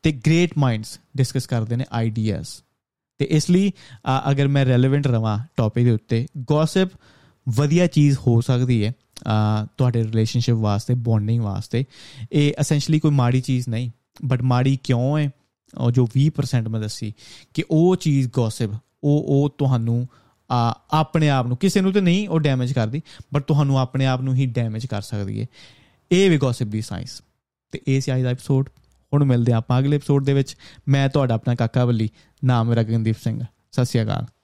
ਤੇ ਗ੍ਰੇਟ ਮਾਈਂਡਸ ਡਿਸਕਸ ਕਰਦੇ ਨੇ ਆਈਡੀਆਜ਼ ਤੇ ਇਸ ਲਈ ਅਗਰ ਮੈਂ ਰੈਲੇਵੈਂਟ ਰਵਾਂ ਟੌਪਿਕ ਦੇ ਉੱਤੇ ਗੌਸਿਪ ਵਧੀਆ ਚੀਜ਼ ਹੋ ਸਕਦੀ ਹੈ ਤੁਹਾਡੇ ਰਿਲੇਸ਼ਨਸ਼ਿਪ ਵਾਸਤੇ ਬੌਂਡਿੰਗ ਵਾਸਤੇ। ਇਹ ਐਸੈਂਸ਼ੀਅਲੀ ਕੋਈ ਮਾੜੀ ਚੀਜ਼ ਨਹੀਂ ਬਟ ਮਾੜੀ ਕਿਉਂ ਹੈ? ਉਹ ਜੋ 20% ਮੈਂ ਦੱਸੀ ਕਿ ਉਹ ਚੀਜ਼ ਗੌਸਿਪ ਉਹ ਉਹ ਤੁਹਾਨੂੰ ਆਪਣੇ ਆਪ ਨੂੰ, ਕਿਸੇ ਨੂੰ ਤੇ ਨਹੀਂ ਉਹ ਡੈਮੇਜ ਕਰਦੀ ਬਟ ਤੁਹਾਨੂੰ ਆਪਣੇ ਆਪ ਨੂੰ ਹੀ ਡੈਮੇਜ ਕਰ ਸਕਦੀ ਹੈ। ਇਹ ਵੀ ਗੌਸਿਪ ਦੀ ਸਾਇੰਸ ਤੇ ਇਹ ਸੀ ਅੱਜ ਦਾ ਐਪੀਸੋਡ ਹੁਣ ਮਿਲਦੇ ਆਪਾਂ ਅਗਲੇ ਐਪੀਸੋਡ ਦੇ ਵਿੱਚ। ਮੈਂ ਤੁਹਾਡਾ ਆਪਣਾ ਕਾਕਾ ਬੱਲੀ, ਨਾਮ ਮੇਰਾ ਗਗਨਦੀਪ ਸਿੰਘ। ਸਤਿ ਸ਼੍ਰੀ ਅਕਾਲ।